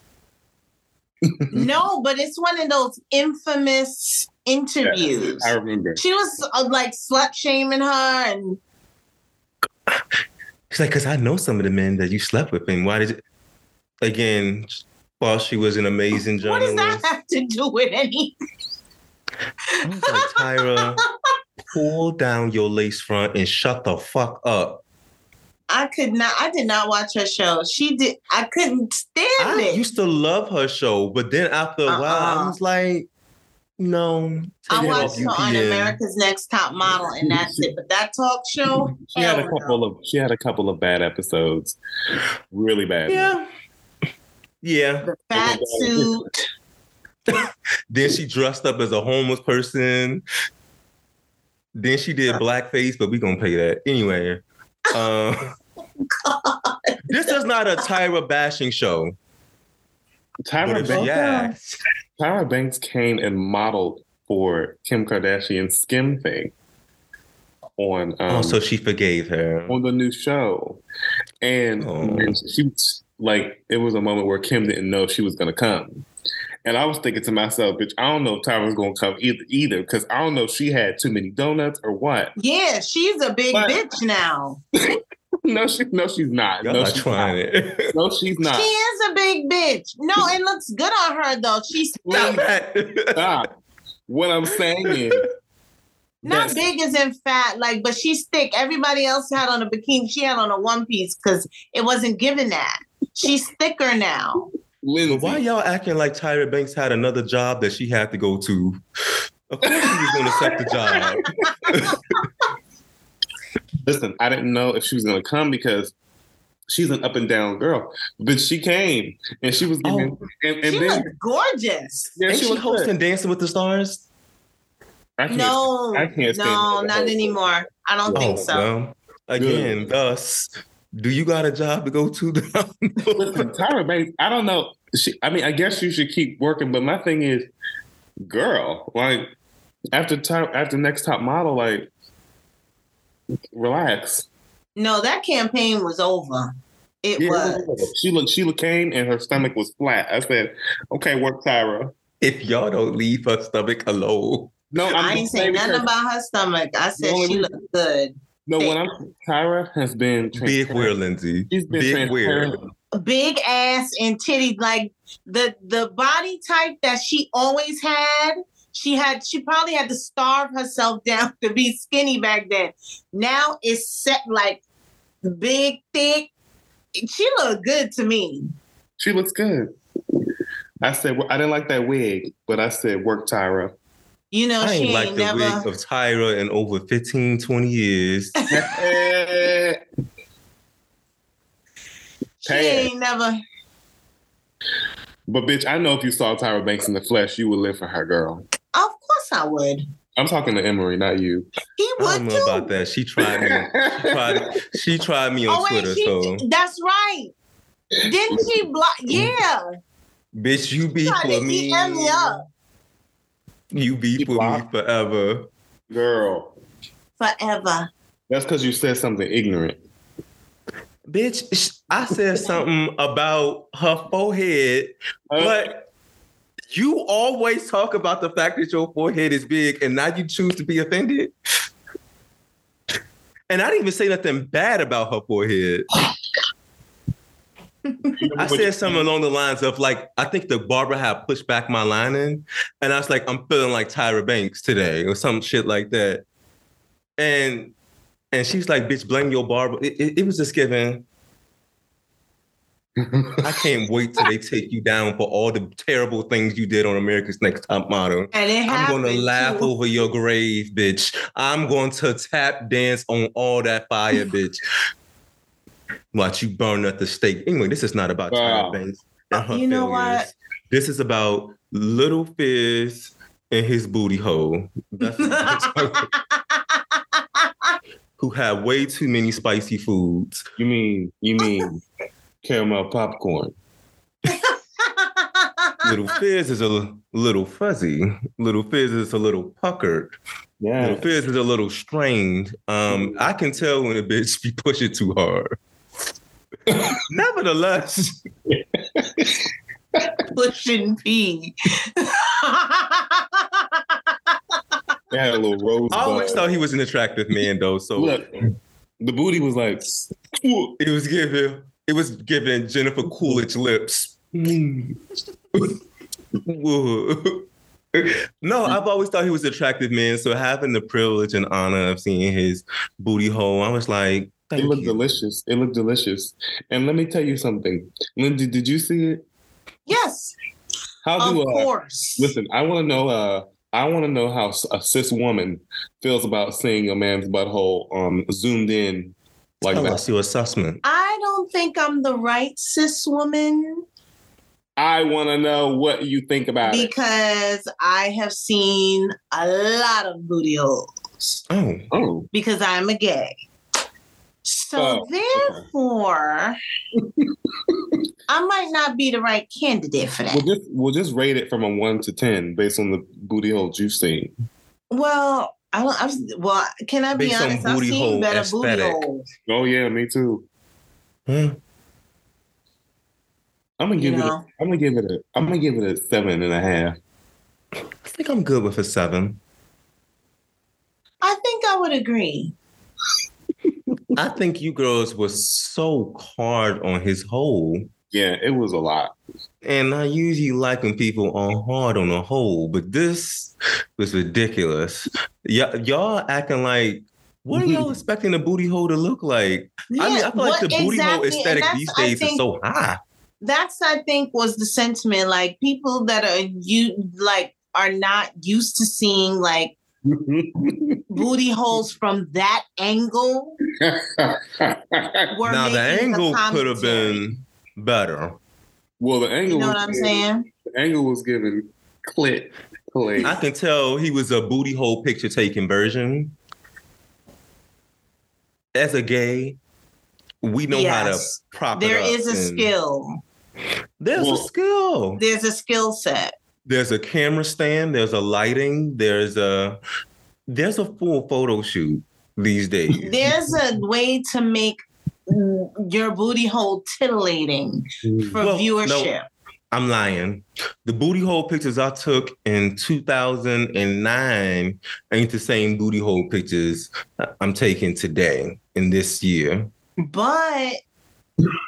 no, but it's one of those infamous interviews.
I remember.
she was uh, like slut shaming her, and
She's like, because I know some of the men that you slept with, and why did you? Again, while she was an amazing journalist.
what does that have to do with anything?
I was like, Tyra, pull down your lace front and shut the fuck up.
I could not. I did not watch her show. She did. I couldn't stand
I
it.
I used to love her show, but then after a while, I
Uh-uh.
was like, no.
I
take it off
watched her on America's Next Top Model, and that's it. But that talk show,
She had a
hell no.
couple of she had a couple of bad episodes. Really bad.
Yeah. Yeah.
the fat suit.
Then she dressed up as a homeless person. Then she did blackface, but we gonna pay that anyway. Um, this is not a Tyra bashing show.
Tyra
if
Banks,
she asked,
Tyra Banks came and modeled for Kim Kardashian's skim thing on um,
oh, so she forgave her.
on the new show, and,
Oh.
and she was like, it was a moment where Kim didn't know she was gonna come, and I was thinking to myself, bitch, I don't know if Tyra's gonna come either, either, because I don't know if she had too many donuts or what.
Yeah, she's a big
But-
bitch now.
no, she, no, she's not.
Y'all
no, she's
trying
not.
it.
No, she's not.
She is a big bitch. No, it looks good on her though. She's
Stop that.
Stop. What I'm saying is,
Not
Yes.
big as in fat, like, but she's thick. Everybody else had on a bikini. She had on a one piece because it wasn't given that. She's thicker now.
Lindsay,
why y'all acting like Tyra Banks had another job that she had to go to? Of course she was gonna accept the job.
Listen, I didn't know if she was gonna come because she's an up and down girl, but she came and she was giving, oh, and, and
she
then
looks gorgeous.
yeah,
Ain't
she
she
was
hosting Dancing with the Stars?
I can't,
No,
I can't
no, not anymore. I don't think
Oh,
so.
well, Again, thus, do you got a job to go to?
Listen, Tyra Banks, I don't know. She, I mean, I guess you should keep working, but my thing is, girl, like after top, after next top model, like relax.
No, that campaign was over. It
Yeah,
was.
Sheila Sheila came and her stomach was flat. I said, "Okay, work, Tyra."
if y'all don't leave her stomach alone.
No, I'm
I ain't
just
saying
saying
nothing
because-
about her stomach. I said
only
she
reason-
looked good.
No, when I'm Tyra has been
Big
transparent.
weird, Lindsay.
She's been
Big weird.
Big ass and titties, like the the body type that she always had. She had she probably had to starve herself down to be skinny back then. Now it's set like big, thick. She looked good to me.
She looks good. I said well, I didn't like that wig, but I said work, Tyra.
You know,
I
she
ain't
ain't
like the
never.
wig of Tyra in over 15, 20 years.
she ain't never.
But bitch, I know if you saw Tyra Banks in the flesh, you would live for her, girl.
Of course, I would.
I'm talking to Emory, not you.
He
I don't know
too.
about that. She tried me. She tried, she tried me on
Oh wait,
Twitter.
she,
So,
that's right. Didn't she block? Yeah,
bitch, you beef
tried to
with me.
DM me up
You beef
She
with me forever.
Girl,
forever.
that's because you said something ignorant.
Bitch, I said something about her forehead, but you always talk about the fact that your forehead is big and now you choose to be offended. And I didn't even say nothing bad about her forehead. I said something along the lines of like, I think the barber had pushed back my lining, and I was like, I'm feeling like Tyra Banks today, or some shit like that. And and she's like, bitch, blame your barber. It, it, it was just giving. I can't wait till they take you down for all the terrible things you did on America's Next Top Model.
And it
I'm gonna laugh
too.
over your grave, bitch. I'm going to tap dance on all that fire, bitch. Watch you burn at the stake. Anyway, this is not about
Wow.
Tyra Banks and uh, her
You know
failures.
what?
This is about Lil Fizz and his booty hole. That's who have way too many spicy foods.
You mean you mean caramel popcorn?
Lil Fizz is a little fuzzy. Lil Fizz is a little puckered.
Yeah.
Lil Fizz is a little strained. Um, I can tell when a bitch be pushing too hard. Nevertheless,
pushing P.
They had a little rose.
I always thought he was an attractive man, though. So
Look, the booty was like,
it was giving it was giving Jennifer Coolidge lips. Whoa. no, I've always thought he was an attractive man. So having the privilege and honor of seeing his booty hole, I was like,
it looked
you.
delicious. It looked delicious. And let me tell you something, Lindsay. Did you see it?
yes,
How
of
do uh,
course.
listen? I want to know. Uh, I want to know how a cis woman feels about seeing a man's butthole um zoomed in like
Tell
that.
us your assessment.
I don't think I'm the right cis woman
I want to know what you think about it.
because I have seen a lot of booty holes
Oh,
Oh,
because I'm a gay. So
Oh, okay.
therefore, I might not be the right candidate for that.
we'll just we'll just rate it from a one to ten based on the booty holes you've seen.
Well, I don't. I've, well, can I be
Based
honest? I've seen
hole
better
aesthetic.
booty holes.
Oh yeah, me too.
hmm.
I'm gonna
You
give it. A,
know?
I'm gonna give it a. I'm gonna give it a seven and a half.
I think I'm good with a seven.
I think I would agree.
I think you girls were so hard on his hole.
Yeah, it was a lot.
And I usually like when people are hard on a hole, but this was ridiculous. Y- y'all acting like, what are y'all mm-hmm. expecting a booty hole to look like? I mean, I feel like
what
the booty hole
exactly- and
aesthetic these
I
days is so high.
That's I think was the sentiment. Like people that are you like are not used to seeing like booty holes from that angle.
Now the angle could have
commentary.
been better.
well, the angle.
You know what I'm
given-
saying?
The angle was given clit play.
I can tell he was a booty hole picture taking version. as a gay, we know how to
Yes.
prop
There
it up.
is a skill.
There's
Well-
a skill.
There's a skill set.
There's a camera stand. There's a lighting. There's a there's a full photo shoot these days.
There's a way to make your booty hole titillating for
Well, no.
viewership.
I'm lying. The booty hole pictures I took in 2009 ain't the same booty hole pictures I'm taking today in this year.
But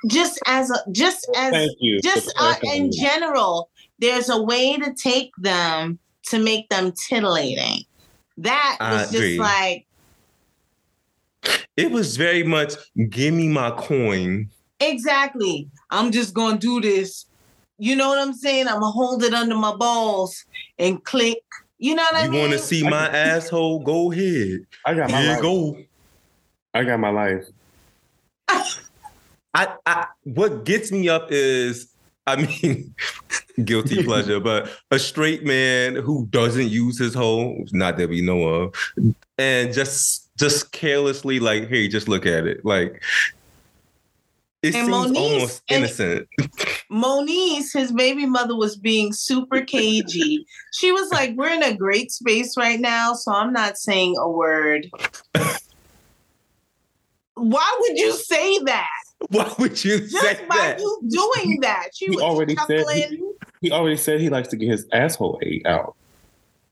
just as a just as
Thank you.
just uh, in general, there's a way to take them to make them titillating. That
I
was
agree.
just like
It was very much give me my coin.
exactly. I'm just gonna do this. You know what I'm saying? I'm gonna hold it under my balls and click. You know what I mean?
You
mean?
want to see my asshole? Go ahead.
I got my
Here
life.
go.
I got my life.
I, I what gets me up is I mean guilty pleasure, but a straight man who doesn't use his hole, not that we know of, and just just carelessly like, hey, just look at it. Like it
And
seems
Moniece-
almost innocent.
Moniece, his baby mother, was being super cagey. She was like, We're in a great space right now, so I'm not saying a word. Why would you say that?
Why would you say
Just by
that?
you doing that. She
He
was
already said he- already said he likes to get his asshole ate out.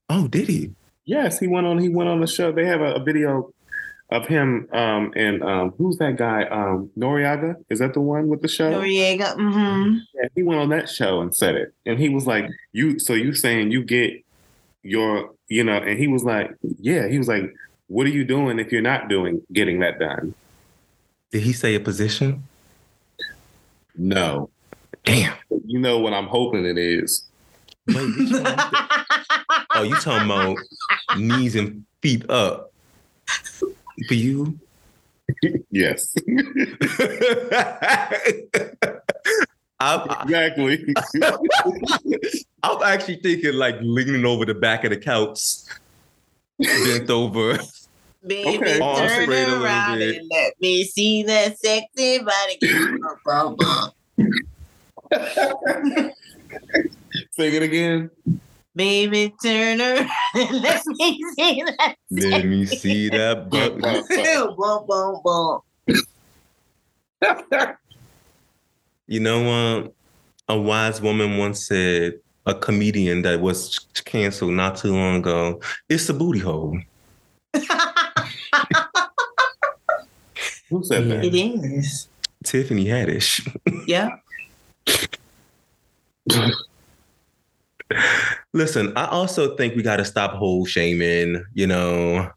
Oh, did he?
Yes, he went on. He went on the show. They have a, a video of him um, and um, who's that guy? Um, Noreaga. Is that the one with the show?
Noreaga. hmm
Yeah, he went on that show and said it, and he was like, "You." So you saying you get your, you know? And he was like, "Yeah." He was like, "What are you doing if you're not doing getting that done?"
Did he say a position?
No.
Damn.
You know what I'm hoping it is.
Wait, which one? oh, you talking about knees and feet up for you?
Yes.
I'm,
exactly.
I'm actually thinking like leaning over the back of the couch, bent over.
Baby,
Okay.
Turn
straight a little
around and let me see that sexy body.
Sing it again.
Baby, Turner, let me see that.
Let me see that butt.
bum, bum, bum.
You know what? A wise woman once said, a comedian that was canceled not too long ago, it's a booty hole.
Who said that?
it is.
Tiffany Haddish.
Yeah.
Listen, I also think we got to stop hole shaming. You know,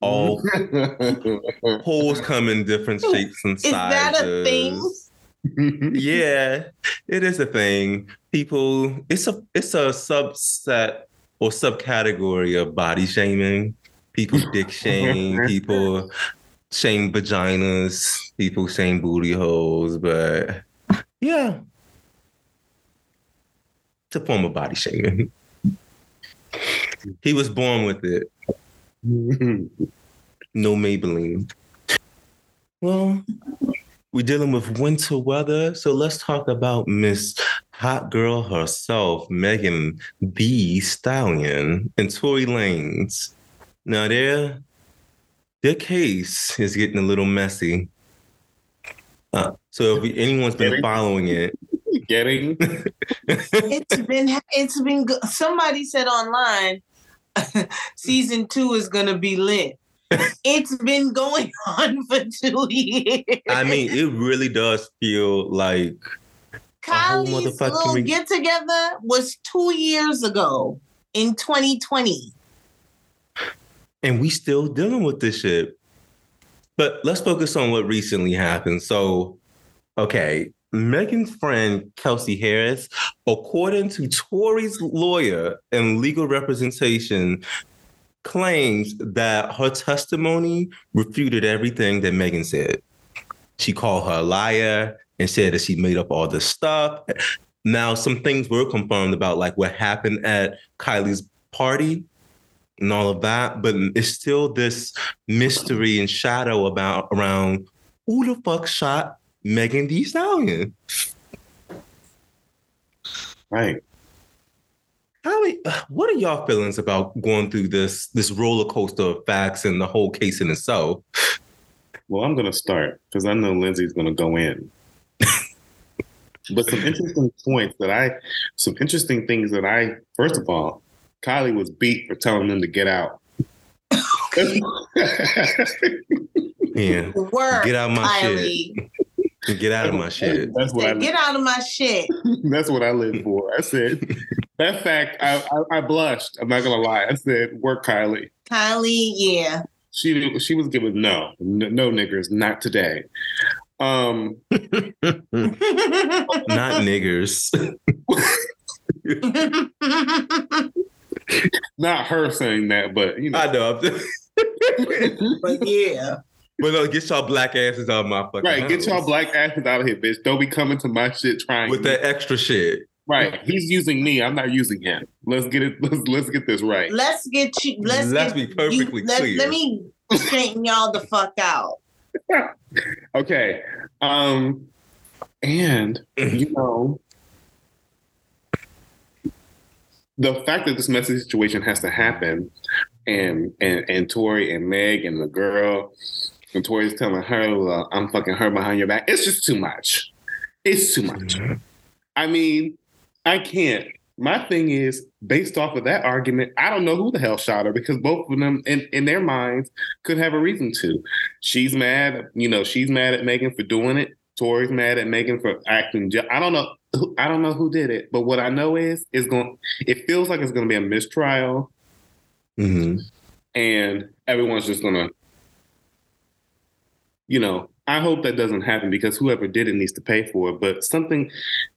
all holes come in different shapes and
Is
sizes.
that a thing?
yeah, it is a thing. People, it's a it's a subset or subcategory of body shaming. People dick shame. people shame vaginas. People shame booty holes. But yeah, it's a form of body shaming. He was born with it. No Maybelline. Well, we're dealing with winter weather, so let's talk about Miss Hot Girl herself, Megan Thee Stallion, and Tory Lanez. Now, their their case is getting a little messy. Uh, so, if anyone's been
Getting-
following it,
Getting
It's been it's been good. Somebody said online season two is gonna be lit. It's been going on for two years.
I mean, it really does feel like whole
Kylie's
motherfucking
little
re-
get together was two years ago in 2020.
and we still dealing with this shit. But let's focus on what recently happened. So, okay, Megan's friend Kelsey Harris, according to Tory's lawyer and legal representation, claims that her testimony refuted everything that Megan said. She called her a liar and said that she made up all this stuff. Now, some things were confirmed about like what happened at Kylie's party, and all of that, but it's still this mystery and shadow about around who the fuck shot Megan Thee Stallion.
Right.
How what are y'all feelings about going through this this roller coaster of facts and the whole case in itself?
Well, I'm going to start because I know Lindsay's going to go in. but some interesting points that I, some interesting things that I, first of all, Kylie was beat for telling them to get out.
Yeah,
Work,
get out of my
Kylie.
shit. Get out of my shit.
That's what I.
Get out of my shit.
That's what I live for. I said that fact. I, I, I blushed. I'm not gonna lie. I said, "Work, Kylie."
Kylie, yeah.
She she was giving no, no, no niggers, not today. Um,
Not niggers.
not her saying that, but you know,
I know.
but yeah.
but no, get y'all black asses out of my fucking
right? Get y'all black asses out of here, bitch. Don't be coming to my shit trying
with that extra shit.
Right. He's using me. I'm not using him. Let's get it. Let's let's get this right.
Let's get you let's,
Let's
get
be perfectly
you, let,
clear.
Let me straighten y'all the fuck out.
Okay. Um, and you know, the fact that this messy situation has to happen, and and and Tory and Meg and the girl, and Tory's telling her, uh, "I'm fucking her behind your back." It's just too much. It's too much. I mean, I can't. My thing is, based off of that argument, I don't know who the hell shot her because both of them, in, in their minds, could have a reason to. She's mad, you know, she's mad at Megan for doing it. Tory's mad at Megan for acting. Ju- I don't know. I don't know who did it, but what I know is, is going. It feels like it's going to be a mistrial,
Mhm.
and everyone's just going to, you know. I hope that doesn't happen because whoever did it needs to pay for it. But something,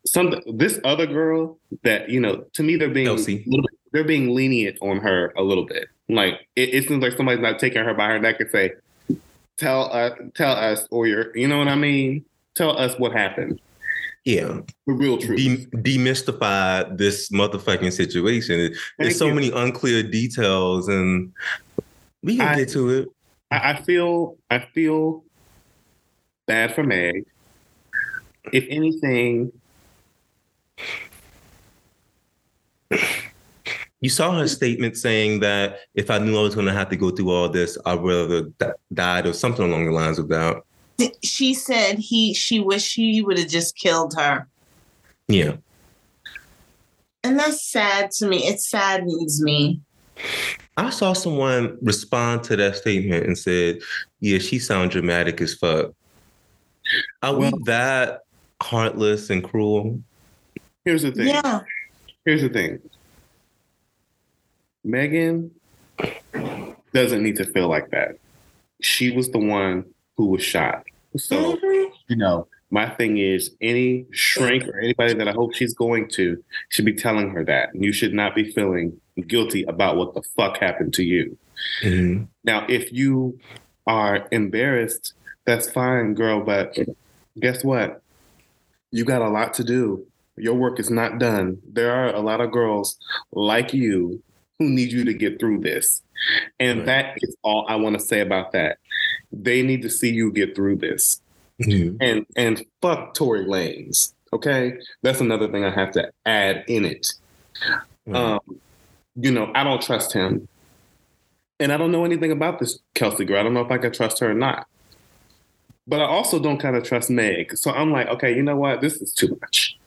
something. This other girl that you know, to me, they're being
Elsie.
a little bit, they're being lenient on her a little bit. Like it, it seems like somebody's not taking her by her neck and say, "Tell us, tell us," or you're, you know what I mean? Tell us what happened.
Yeah.
The real truth.
De- demystify this motherfucking situation. There's so
you.
many unclear details, and we can
I-
get to it.
I, I feel I feel bad for Meg. If anything,
You saw her statement saying that if I knew I was going to have to go through all this, I'd rather died or something along the lines of that.
She said he she wished he would have just killed her.
Yeah.
And that's sad to me. It saddens me.
I saw someone respond to that statement and said, "Yeah, she sounds dramatic as fuck." Are
Well-
we that heartless and cruel?
here's the thing.
Yeah.
Here's the thing. Megan doesn't need to feel like that. She was the one who was shot. So,
Mhm.
you know, my thing is any shrink or anybody that I hope she's going to should be telling her that. You should not be feeling guilty about what the fuck happened to you.
Mhm.
Now, if you are embarrassed, that's fine, girl. But guess what? You got a lot to do. Your work is not done. There are a lot of girls like you who need you to get through this. And
Right.
that is all I want to say about that. They need to see you get through this.
Mhm.
And and fuck Tory Lanez. Okay? That's another thing I have to add in it. Um, you know, I don't trust him. And I don't know anything about this Kelsey girl. I don't know if I can trust her or not. But I also don't kind of trust Meg. So I'm like, okay, you know what? This is too much.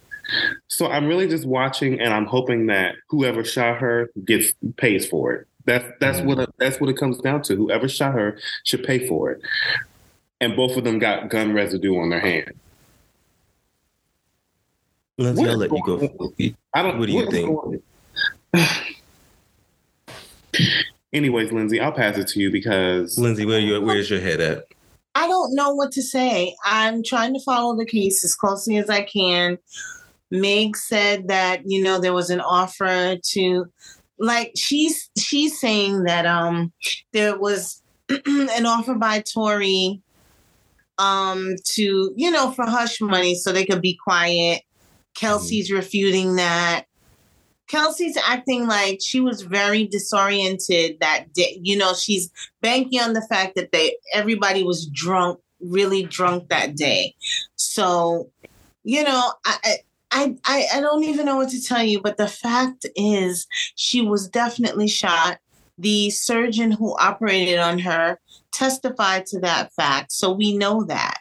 So I'm really just watching and I'm hoping that whoever shot her gets pays for it. That's that's
Mhm.
what it, that's what it comes down to. Whoever shot her should pay for it. And both of them got gun residue on their hand.
Lindsay,
What
I'll let you go.
going I don't.
What do you think?
Anyways, Lindsay, I'll pass it to you because
Lindsay, where you where's your head at?
I don't know what to say. I'm trying to follow the case as closely as I can. Meg said that, you know, there was an offer to like she's she's saying that um there was an offer by Tory um to, you know, for hush money so they could be quiet. Kelsey's refuting that. Kelsey's acting like she was very disoriented that day. You know, she's banking on the fact that they everybody was drunk, really drunk that day. So, you know, I I I, I don't even know what to tell you, but the fact is she was definitely shot. The surgeon who operated on her testified to that fact. So we know that,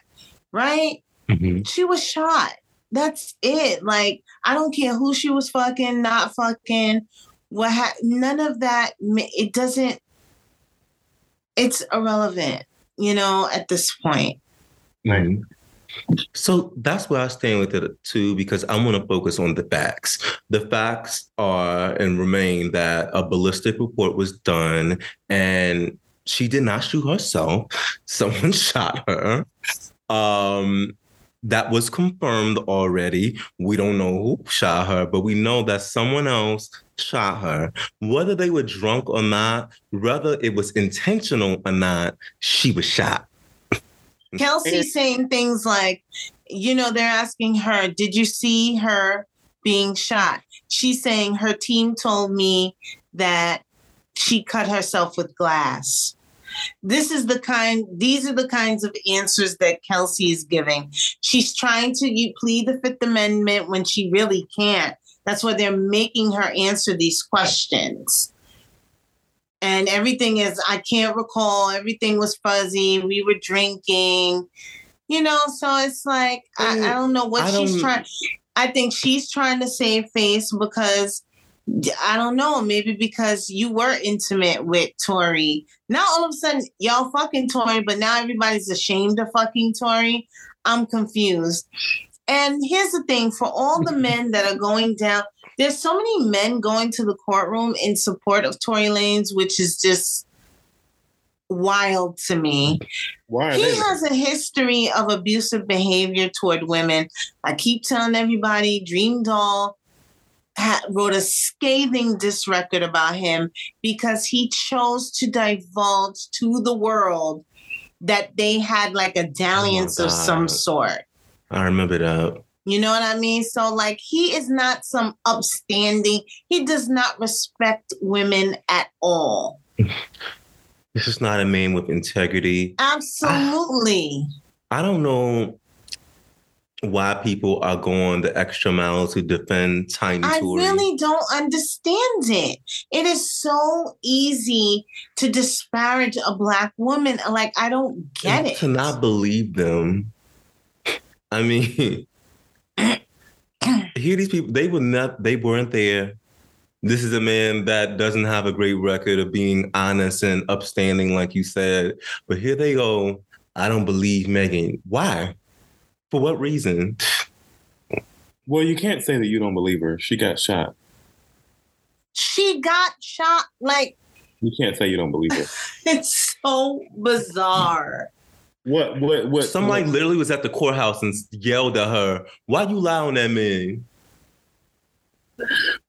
right?
Mhm.
She was shot. That's it. Like I don't care who she was fucking, not fucking, what ha- none of that. It doesn't. It's irrelevant, you know. At this point,
Mhm. So that's where I stand with it too, because I want to focus on the facts. The facts are and remain that a ballistic report was done and she did not shoot herself. Someone shot her. Um, that was confirmed already. We don't know who shot her, but we know that someone else shot her. Whether they were drunk or not, whether it was intentional or not, she was shot.
Kelsey's saying things like, you know, they're asking her, "Did you see her being shot?" She's saying her team told me that she cut herself with glass. This is the kind, these are the kinds of answers that Kelsey is giving. She's trying to plead the Fifth Amendment when she really can't. That's why they're making her answer these questions. And everything is, I can't recall, everything was fuzzy, we were drinking, you know, so it's like, I, mm, I don't know what
I
she's trying. I think she's trying to save face because I don't know, maybe because you were intimate with Tory. Now all of a sudden y'all fucking Tory, but now everybody's ashamed of fucking Tory. I'm confused. And here's the thing for all the men that are going down, there's so many men going to the courtroom in support of Tory Lanez, which is just wild to me.
Why
He has a history of abusive behavior toward women. I keep telling everybody, DreamDoll ha- wrote a scathing diss record about him because he chose to divulge to the world that they had like a oh dalliance of some sort.
I remember that.
You know what I mean? So, like, he is not some upstanding, he does not respect women at all.
This is not a man with integrity.
Absolutely.
I don't know why people are going the extra mile to defend Tiny
I
Tory.
really don't understand it. It is so easy to disparage a black woman. Like I don't get
And
it.
To not believe them. I mean, here these people, they were not, they weren't there. This is a man that doesn't have a great record of being honest and upstanding, like you said. But here they go. I don't believe Megan. Why? For what reason?
Well, you can't say that you don't believe her. She got shot.
She got shot. Like
You can't say you don't believe her.
it's so bizarre.
What? What? What?
Somebody
what-
literally was at the courthouse and yelled at her, Why you lie on that man?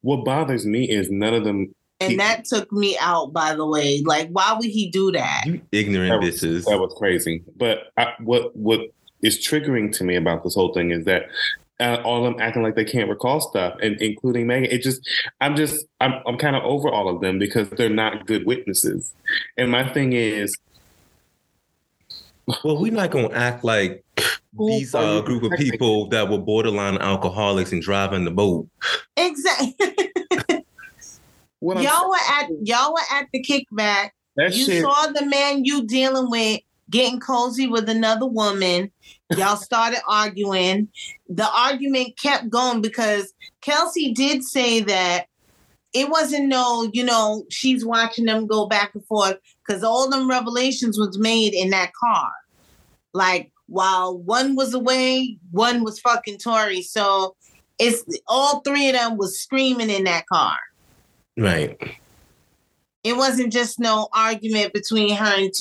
What bothers me is none of them.
And that took me out, by the way. Like, why would he do that?
You ignorant
That was,
bitches.
that was crazy. But I, what? What is triggering to me about this whole thing is that uh, all of them acting like they can't recall stuff, and including Megan. It just, I'm just, I'm, I'm kind of over all of them because they're not good witnesses. And my thing is,
Well, we're not gonna act like these
are
are a group of people that were borderline alcoholics and driving the boat.
Exactly.
I'm
y'all were at y'all were at the kickback.
that
you
shit.
saw the man you dealing with getting cozy with another woman. Y'all started arguing. The argument kept going because Kelsey did say that it wasn't no, you know, she's watching them go back and forth because all them revelations was made in that car. Like while one was away, one was fucking Tory. So it's all three of them was screaming in that car.
Right.
It wasn't just no argument between her and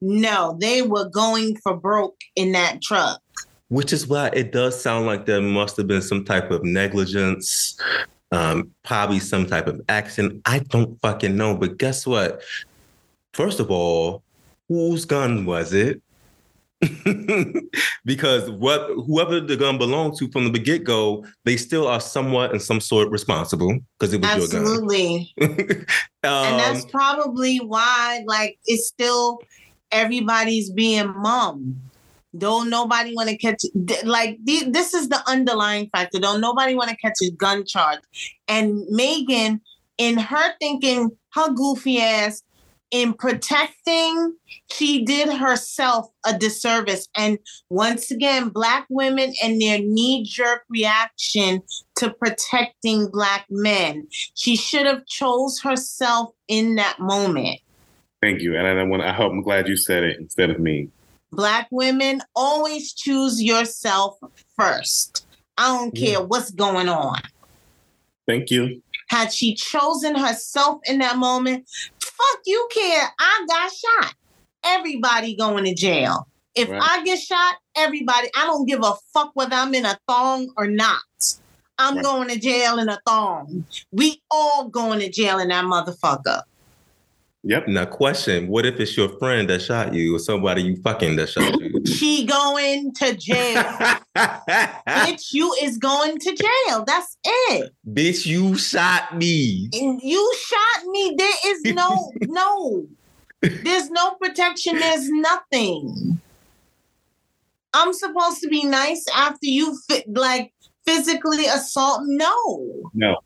no, they were going for broke in that truck.
Which is why it does sound like there must have been some type of negligence, um, probably some type of accident. I don't fucking know. But guess what? First of all, whose gun was it? because what whoever the gun belonged to from the get go, they still are somewhat in some sort responsible because it was
Absolutely.
your gun. um,
and that's probably why, like, it's still everybody's being mum. Don't nobody want to catch like this is the underlying factor. Don't nobody want to catch a gun charge. And Megan, in her thinking, her goofy ass, in protecting, she did herself a disservice. And once again, black women and their knee-jerk reaction to protecting black men. She should have chose herself in that moment.
Thank you. And I want I hope I'm glad you said it instead of me.
Black women always choose yourself first. I don't care what's going on.
Thank you.
Had she chosen herself in that moment, fuck you care. I got shot. Everybody going to jail. If
Right.
I get shot, everybody, I don't give a fuck whether I'm in a thong or not. I'm
Right.
going to jail in a thong. We all going to jail in that motherfucker.
Yep.
now, question: What if it's your friend that shot you, or somebody you fucking that shot you?
She going to jail. Bitch, you is going to jail. That's it.
Bitch, you shot me.
And you shot me. There is no, no. There's no protection. There's nothing. I'm supposed to be nice after you fi- like physically assault. No.
No.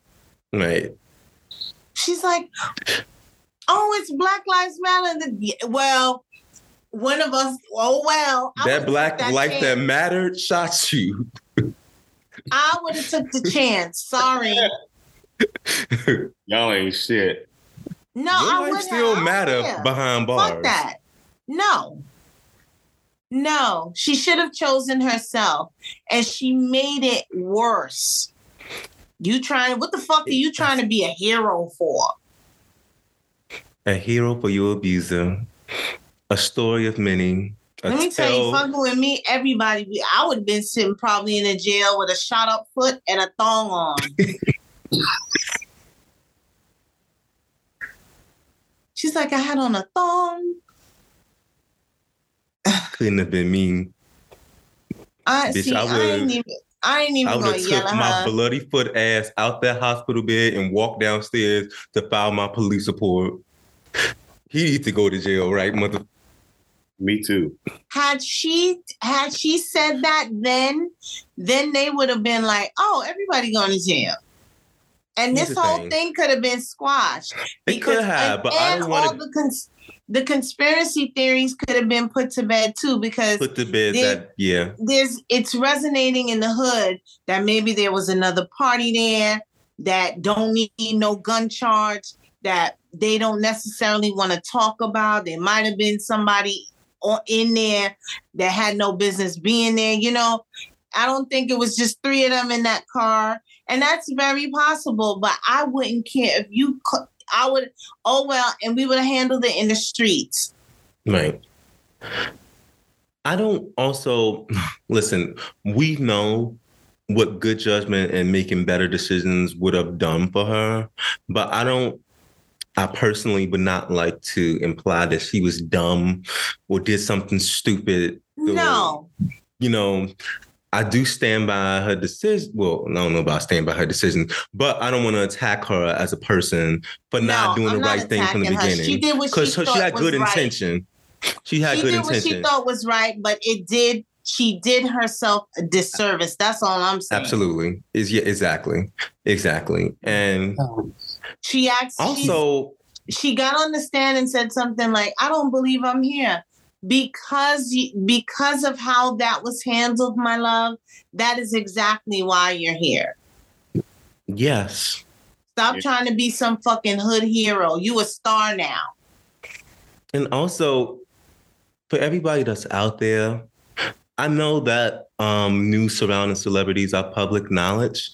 Right.
She's like, oh, it's Black Lives Matter. Yeah, Well, one of us, oh well. I
that black
took
life that mattered shot you.
I would have took the chance. Sorry.
Y'all ain't shit.
No,
Your
I
life
would
still matter behind bars.
Fuck that. No. No, she should have chosen herself and she made it worse. You trying, what the fuck are you trying to be a hero for?
A hero for your abuser. A story of many. A
Let me tell you, fucking with me, everybody, I would have been sitting probably in a jail with a shot up foot and a thong on. She's like, I had on a thong.
couldn't have been me.
I
Bitch,
see.
I
I, ain't even. I ain't
I
even
would
gonna
have
yell
took
at
my
her.
bloody foot ass out that hospital bed and walked downstairs to file my police report. He needs to go to jail, right, mother?
Me too.
had she had she said that then then they would have been like oh everybody going to jail and
Here's
this whole
thing.
thing could have been squashed
They could have,
and,
but I
and
don't
all
want to
the cons- the conspiracy theories could have been put to bed too because
put to bed
they-
that. Yeah,
there's it's resonating in the hood that maybe there was another party there that don't need no gun charge that they don't necessarily want to talk about. There might have been somebody in there that had no business being there. You know, I don't think it was just three of them in that car, and that's very possible. But I wouldn't care if you. I would. Oh well, and we would have handled it in the streets.
right. I don't also listen. We know what good judgment and making better decisions would have done for her, but I don't. I personally would not like to imply that she was dumb or did something stupid
No,
you know, I do stand by her decision. Well, I don't know about stand by her decision, but I don't want to attack her as a person for not doing
I'm
the
not
right thing from the
attacking her.
beginning.
She did what she
Because she,
thought
had
was
good
right.
intention. She had
she
good
did what she
intention.
thought was right, but it did. She did herself a disservice. That's all I'm saying.
Absolutely. Is yeah, exactly. Exactly. And um,
She asked.
also,
she, got on the stand and said something like, "I don't believe I'm here." Because you, because of how that was handled, my love, that is exactly why you're here.
yes.
Stop trying to be some fucking hood hero. You a star now.
And also, for everybody that's out there, I know that um, news surrounding celebrities are public knowledge,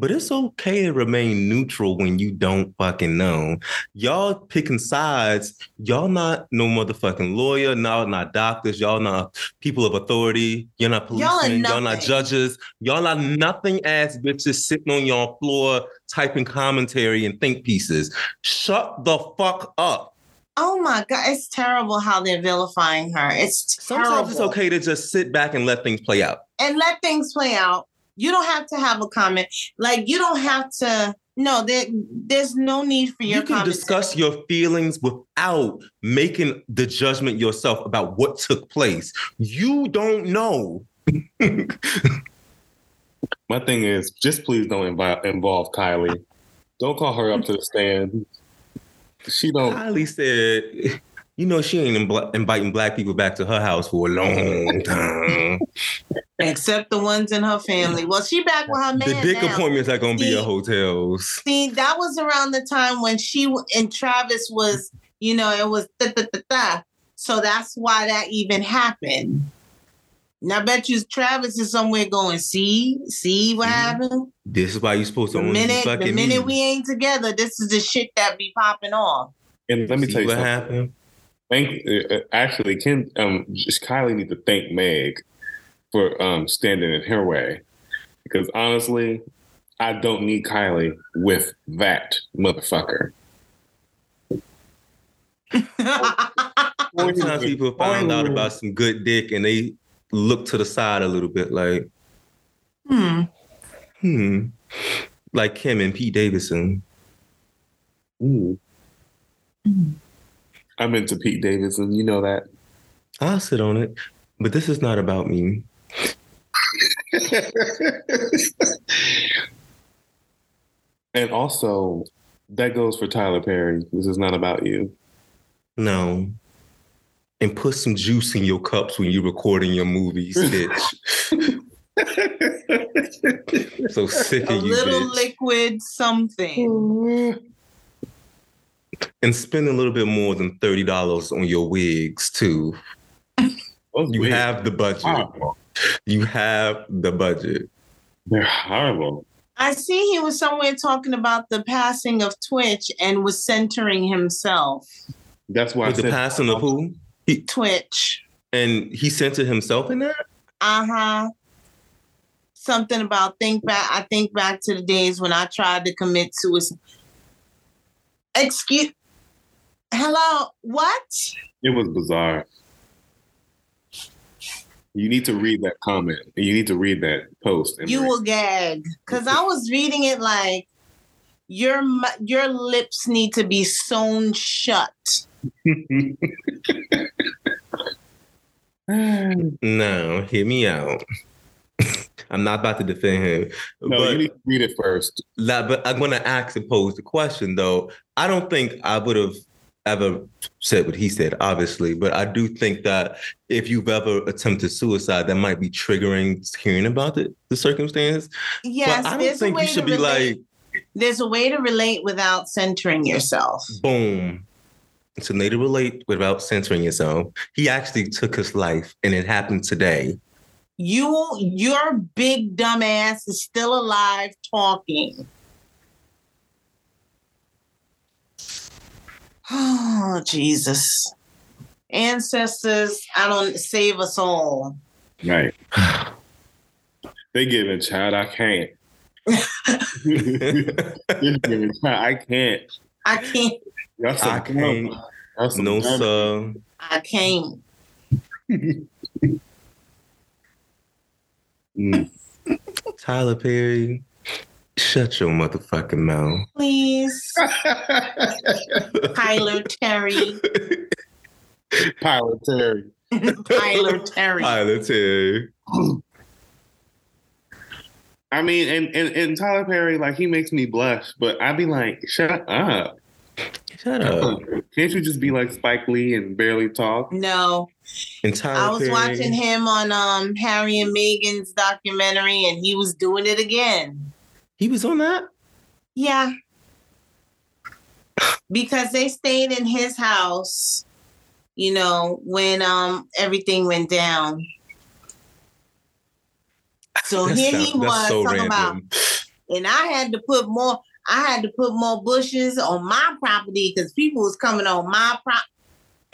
but it's okay to remain neutral when you don't fucking know. Y'all picking sides. Y'all not no motherfucking lawyer. Y'all not doctors. Y'all not people of authority. You're not
Y'all
policemen. Y'all, not judges. Y'all are nothing ass bitches sitting on your floor typing commentary and think pieces. Shut the fuck up.
Oh my god, it's terrible how they're vilifying her. It's terrible.
Sometimes it's okay to just sit back and let things play out.
and let things play out. You don't have to have a comment. Like you don't have to. No, there, there's no need for your
you can
comment.
discuss your feelings without making the judgment yourself about what took place. You don't know.
My thing is, just please don't invi- involve Kylie. Don't call her up to the stand. She don't.
Kylie said, you know, she ain't imbl- inviting black people back to her house for a long time.
except the ones in her family. Well, she back with her man
the dick
now.
appointments are going to be
See?
at hotels.
See, that was around the time when she and Travis was, you know, it was da da da da. So that's why that even happened. And I bet you Travis is somewhere going, see, see what
Mhm.
happened?
This is why you're supposed to
The minute, the minute
me.
we ain't together, this is the shit that be popping off.
And let me
See
tell you
what
something.
happened.
Thank. Uh, uh, actually, Ken. Um, just Kylie need to thank Meg for um standing in her way, because honestly, I don't need Kylie with that motherfucker.
Sometimes people find out about some good dick and they look to the side a little bit like,
hmm.
hmm, like Kim and Pete Davidson.
Ooh. I'm into Pete Davidson. You know that.
I'll sit on it, but this is not about me.
and also, that goes for Tyler Perry. This is not about you.
No. And put some juice in your cups when you're recording your movies, bitch. so sick
A
of you,
little
bitch.
liquid something.
and spend a little bit more than thirty dollars on your wigs too.
Those
You
wigs
have the budget.
are horrible.
You have the budget.
They're horrible.
I see he was somewhere talking about the passing of tWitch and was centering himself.
That's why I
the
said
passing of who? He,
tWitch.
and he centered himself in that.
Uh huh. Something about think back. I think back to the days when I tried to commit suicide. Excuse. Hello. What?
It was bizarre. You need to read that comment. You need to read that post. and
You
read-
will gag because I was reading it like your your lips need to be sewn shut.
No, hear me out. I'm not about to defend him,
no,
but
you need to read it first.
La- but I'm going to ask and pose the question though. I don't think I would have ever said what he said, obviously, but I do think that if you've ever attempted suicide, that might be triggering hearing about it, the circumstance.
Yes,
but I don't think you should be
relate.
like,
There's a way to relate without centering yourself.
boom. It's a way to relate without centering yourself. He actually took his life, and it happened today.
You, your big dumbass is still alive talking. Oh, Jesus. Ancestors, I don't save us all.
Right. they giving child. I can't. They're giving child. I can't.
I can't.
That's
I can't.
That's some
No,
dumb-
sir.
I can't.
Mm.
Tyler Perry, shut your motherfucking mouth.
Please, Tyler Terry.
Tyler Terry.
Tyler Terry.
Tyler Perry.
I mean, and, and and Tyler Perry, like he makes me blush, but I'd be like, shut up.
Shut up.
Can't you just be like Spike Lee and barely talk?
No,
And Tyler
I was
Perry,
watching him on um Harry and Meghan's documentary, and he was doing it again.
He was on that?
Yeah, because they stayed in his house, you know, when um everything went down. So
That's
here he was
so
talking about, and I had to put more. I had to put more bushes on my property because people was coming on my property.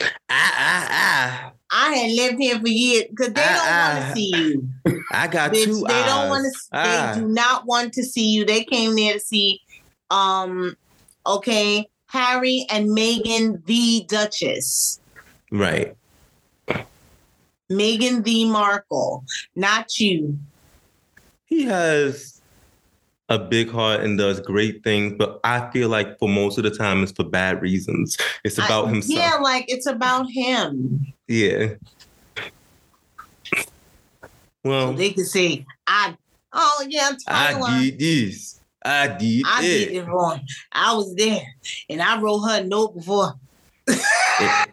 Ah, ah, ah.
I had lived here for years because they don't want to see you.
I got
Bitch,
two
they
eyes.
don't want to. They do not want to see you. They came there to see. Um. Okay. Harry and Meghan the Duchess.
Right.
Meghan the Markle, not you.
He has a big heart and does great things, but I feel like for most of the time it's for bad reasons. It's about
I-
himself.
Yeah, like it's about him.
Yeah. Well,
They can say, I, oh yeah,
I
Tyler.
did this. I did
I
that.
did it wrong. I was there, and I wrote her a note before.
And,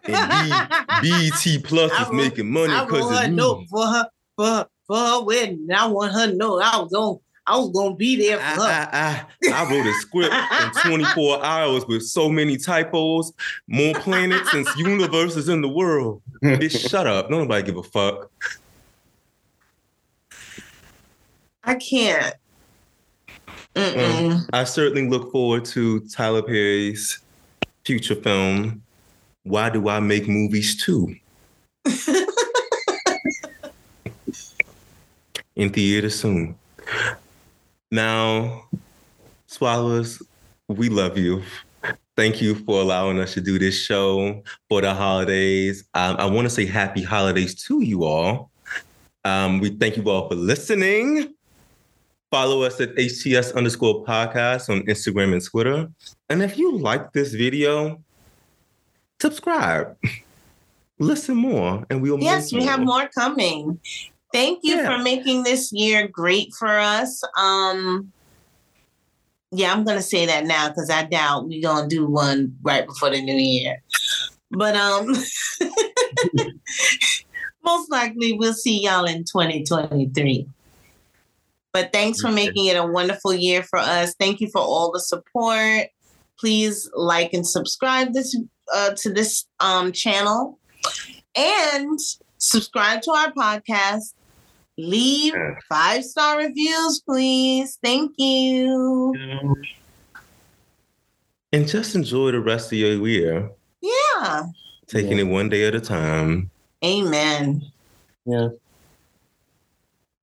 and B- BET Plus
I
is
wrote-
making money because I
wrote her a note for her for her, for her wedding. And I want her to know I was going I was gonna be there for her.
I, I, I, I wrote a script in 24 hours with so many typos, more planets and universes in the world. Bitch, shut up. Don't Nobody give a fuck.
I can't. Mm-mm. Mm.
I certainly look forward to Tyler Perry's future film, Why Do I Make Movies Too? in theater soon. Now, Swallowers, we love you. Thank you for allowing us to do this show for the holidays. Um, I want to say happy holidays to you all. Um, we thank you all for listening. Follow us at HTS underscore podcast on Instagram and Twitter. And if you like this video, subscribe. Listen more, and we'll
yes, we have more coming. Thank you
Yeah.
for making this year great for us. Um yeah, I'm gonna say that now because I doubt we're gonna do one right before the new year. But um most likely we'll see y'all in 2023. But thanks for making it a wonderful year for us. Thank you for all the support. Please like and subscribe this uh, to this um, channel, and subscribe to our podcast. Leave
Yeah.
five star reviews, please. Thank you.
And just enjoy the rest of your year,
Yeah.
taking it one day at a time.
Amen.
Yeah.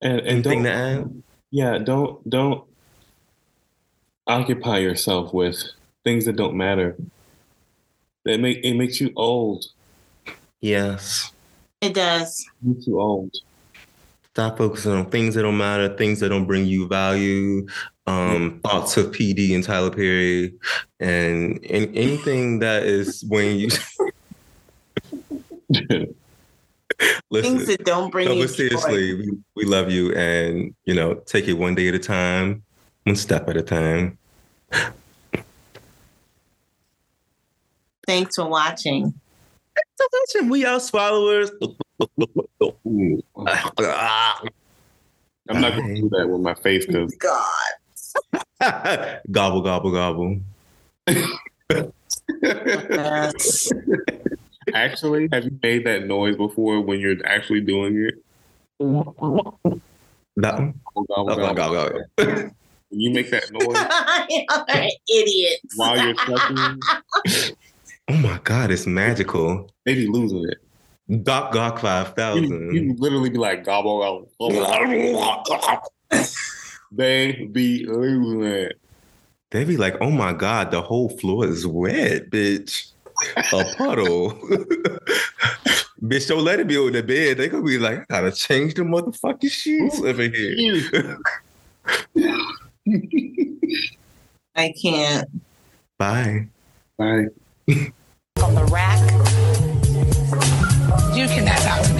And and
Anything
don't
to add?
yeah, don't don't occupy yourself with things that don't matter. That make it makes you old.
Yes.
It does.
Makes you old.
Stop focusing on things that don't matter, things that don't bring you value. Um, thoughts of PD and Tyler Perry, and, and anything that is when you listen.
Things that don't bring
No,
you
but seriously,
joy.
we, we love you, and you know, take it one day at a time, one step at a time.
Thanks for watching.
So listen, we are swallowers.
Ooh. I'm not gonna do that with my face because
God.
gobble, gobble, gobble.
Actually, have you made that noise before when you're actually doing it?
That one?
Gobble, gobble,
Gobble,
gobble.
gobble, gobble.
You make that noise
You're idiots.
while you're sucking,
Oh my God, it's magical.
Maybe losing it.
Gok Gok
You,
5000.
you literally be like gobble, gobble, gobble. They be losing it.
They be like, oh my God, the whole floor is wet, bitch. A puddle. bitch, don't let it be on the bed. They gonna be like, I gotta change the motherfucking sheets over here.
I can't.
Bye.
Bye.
on the rack you can have out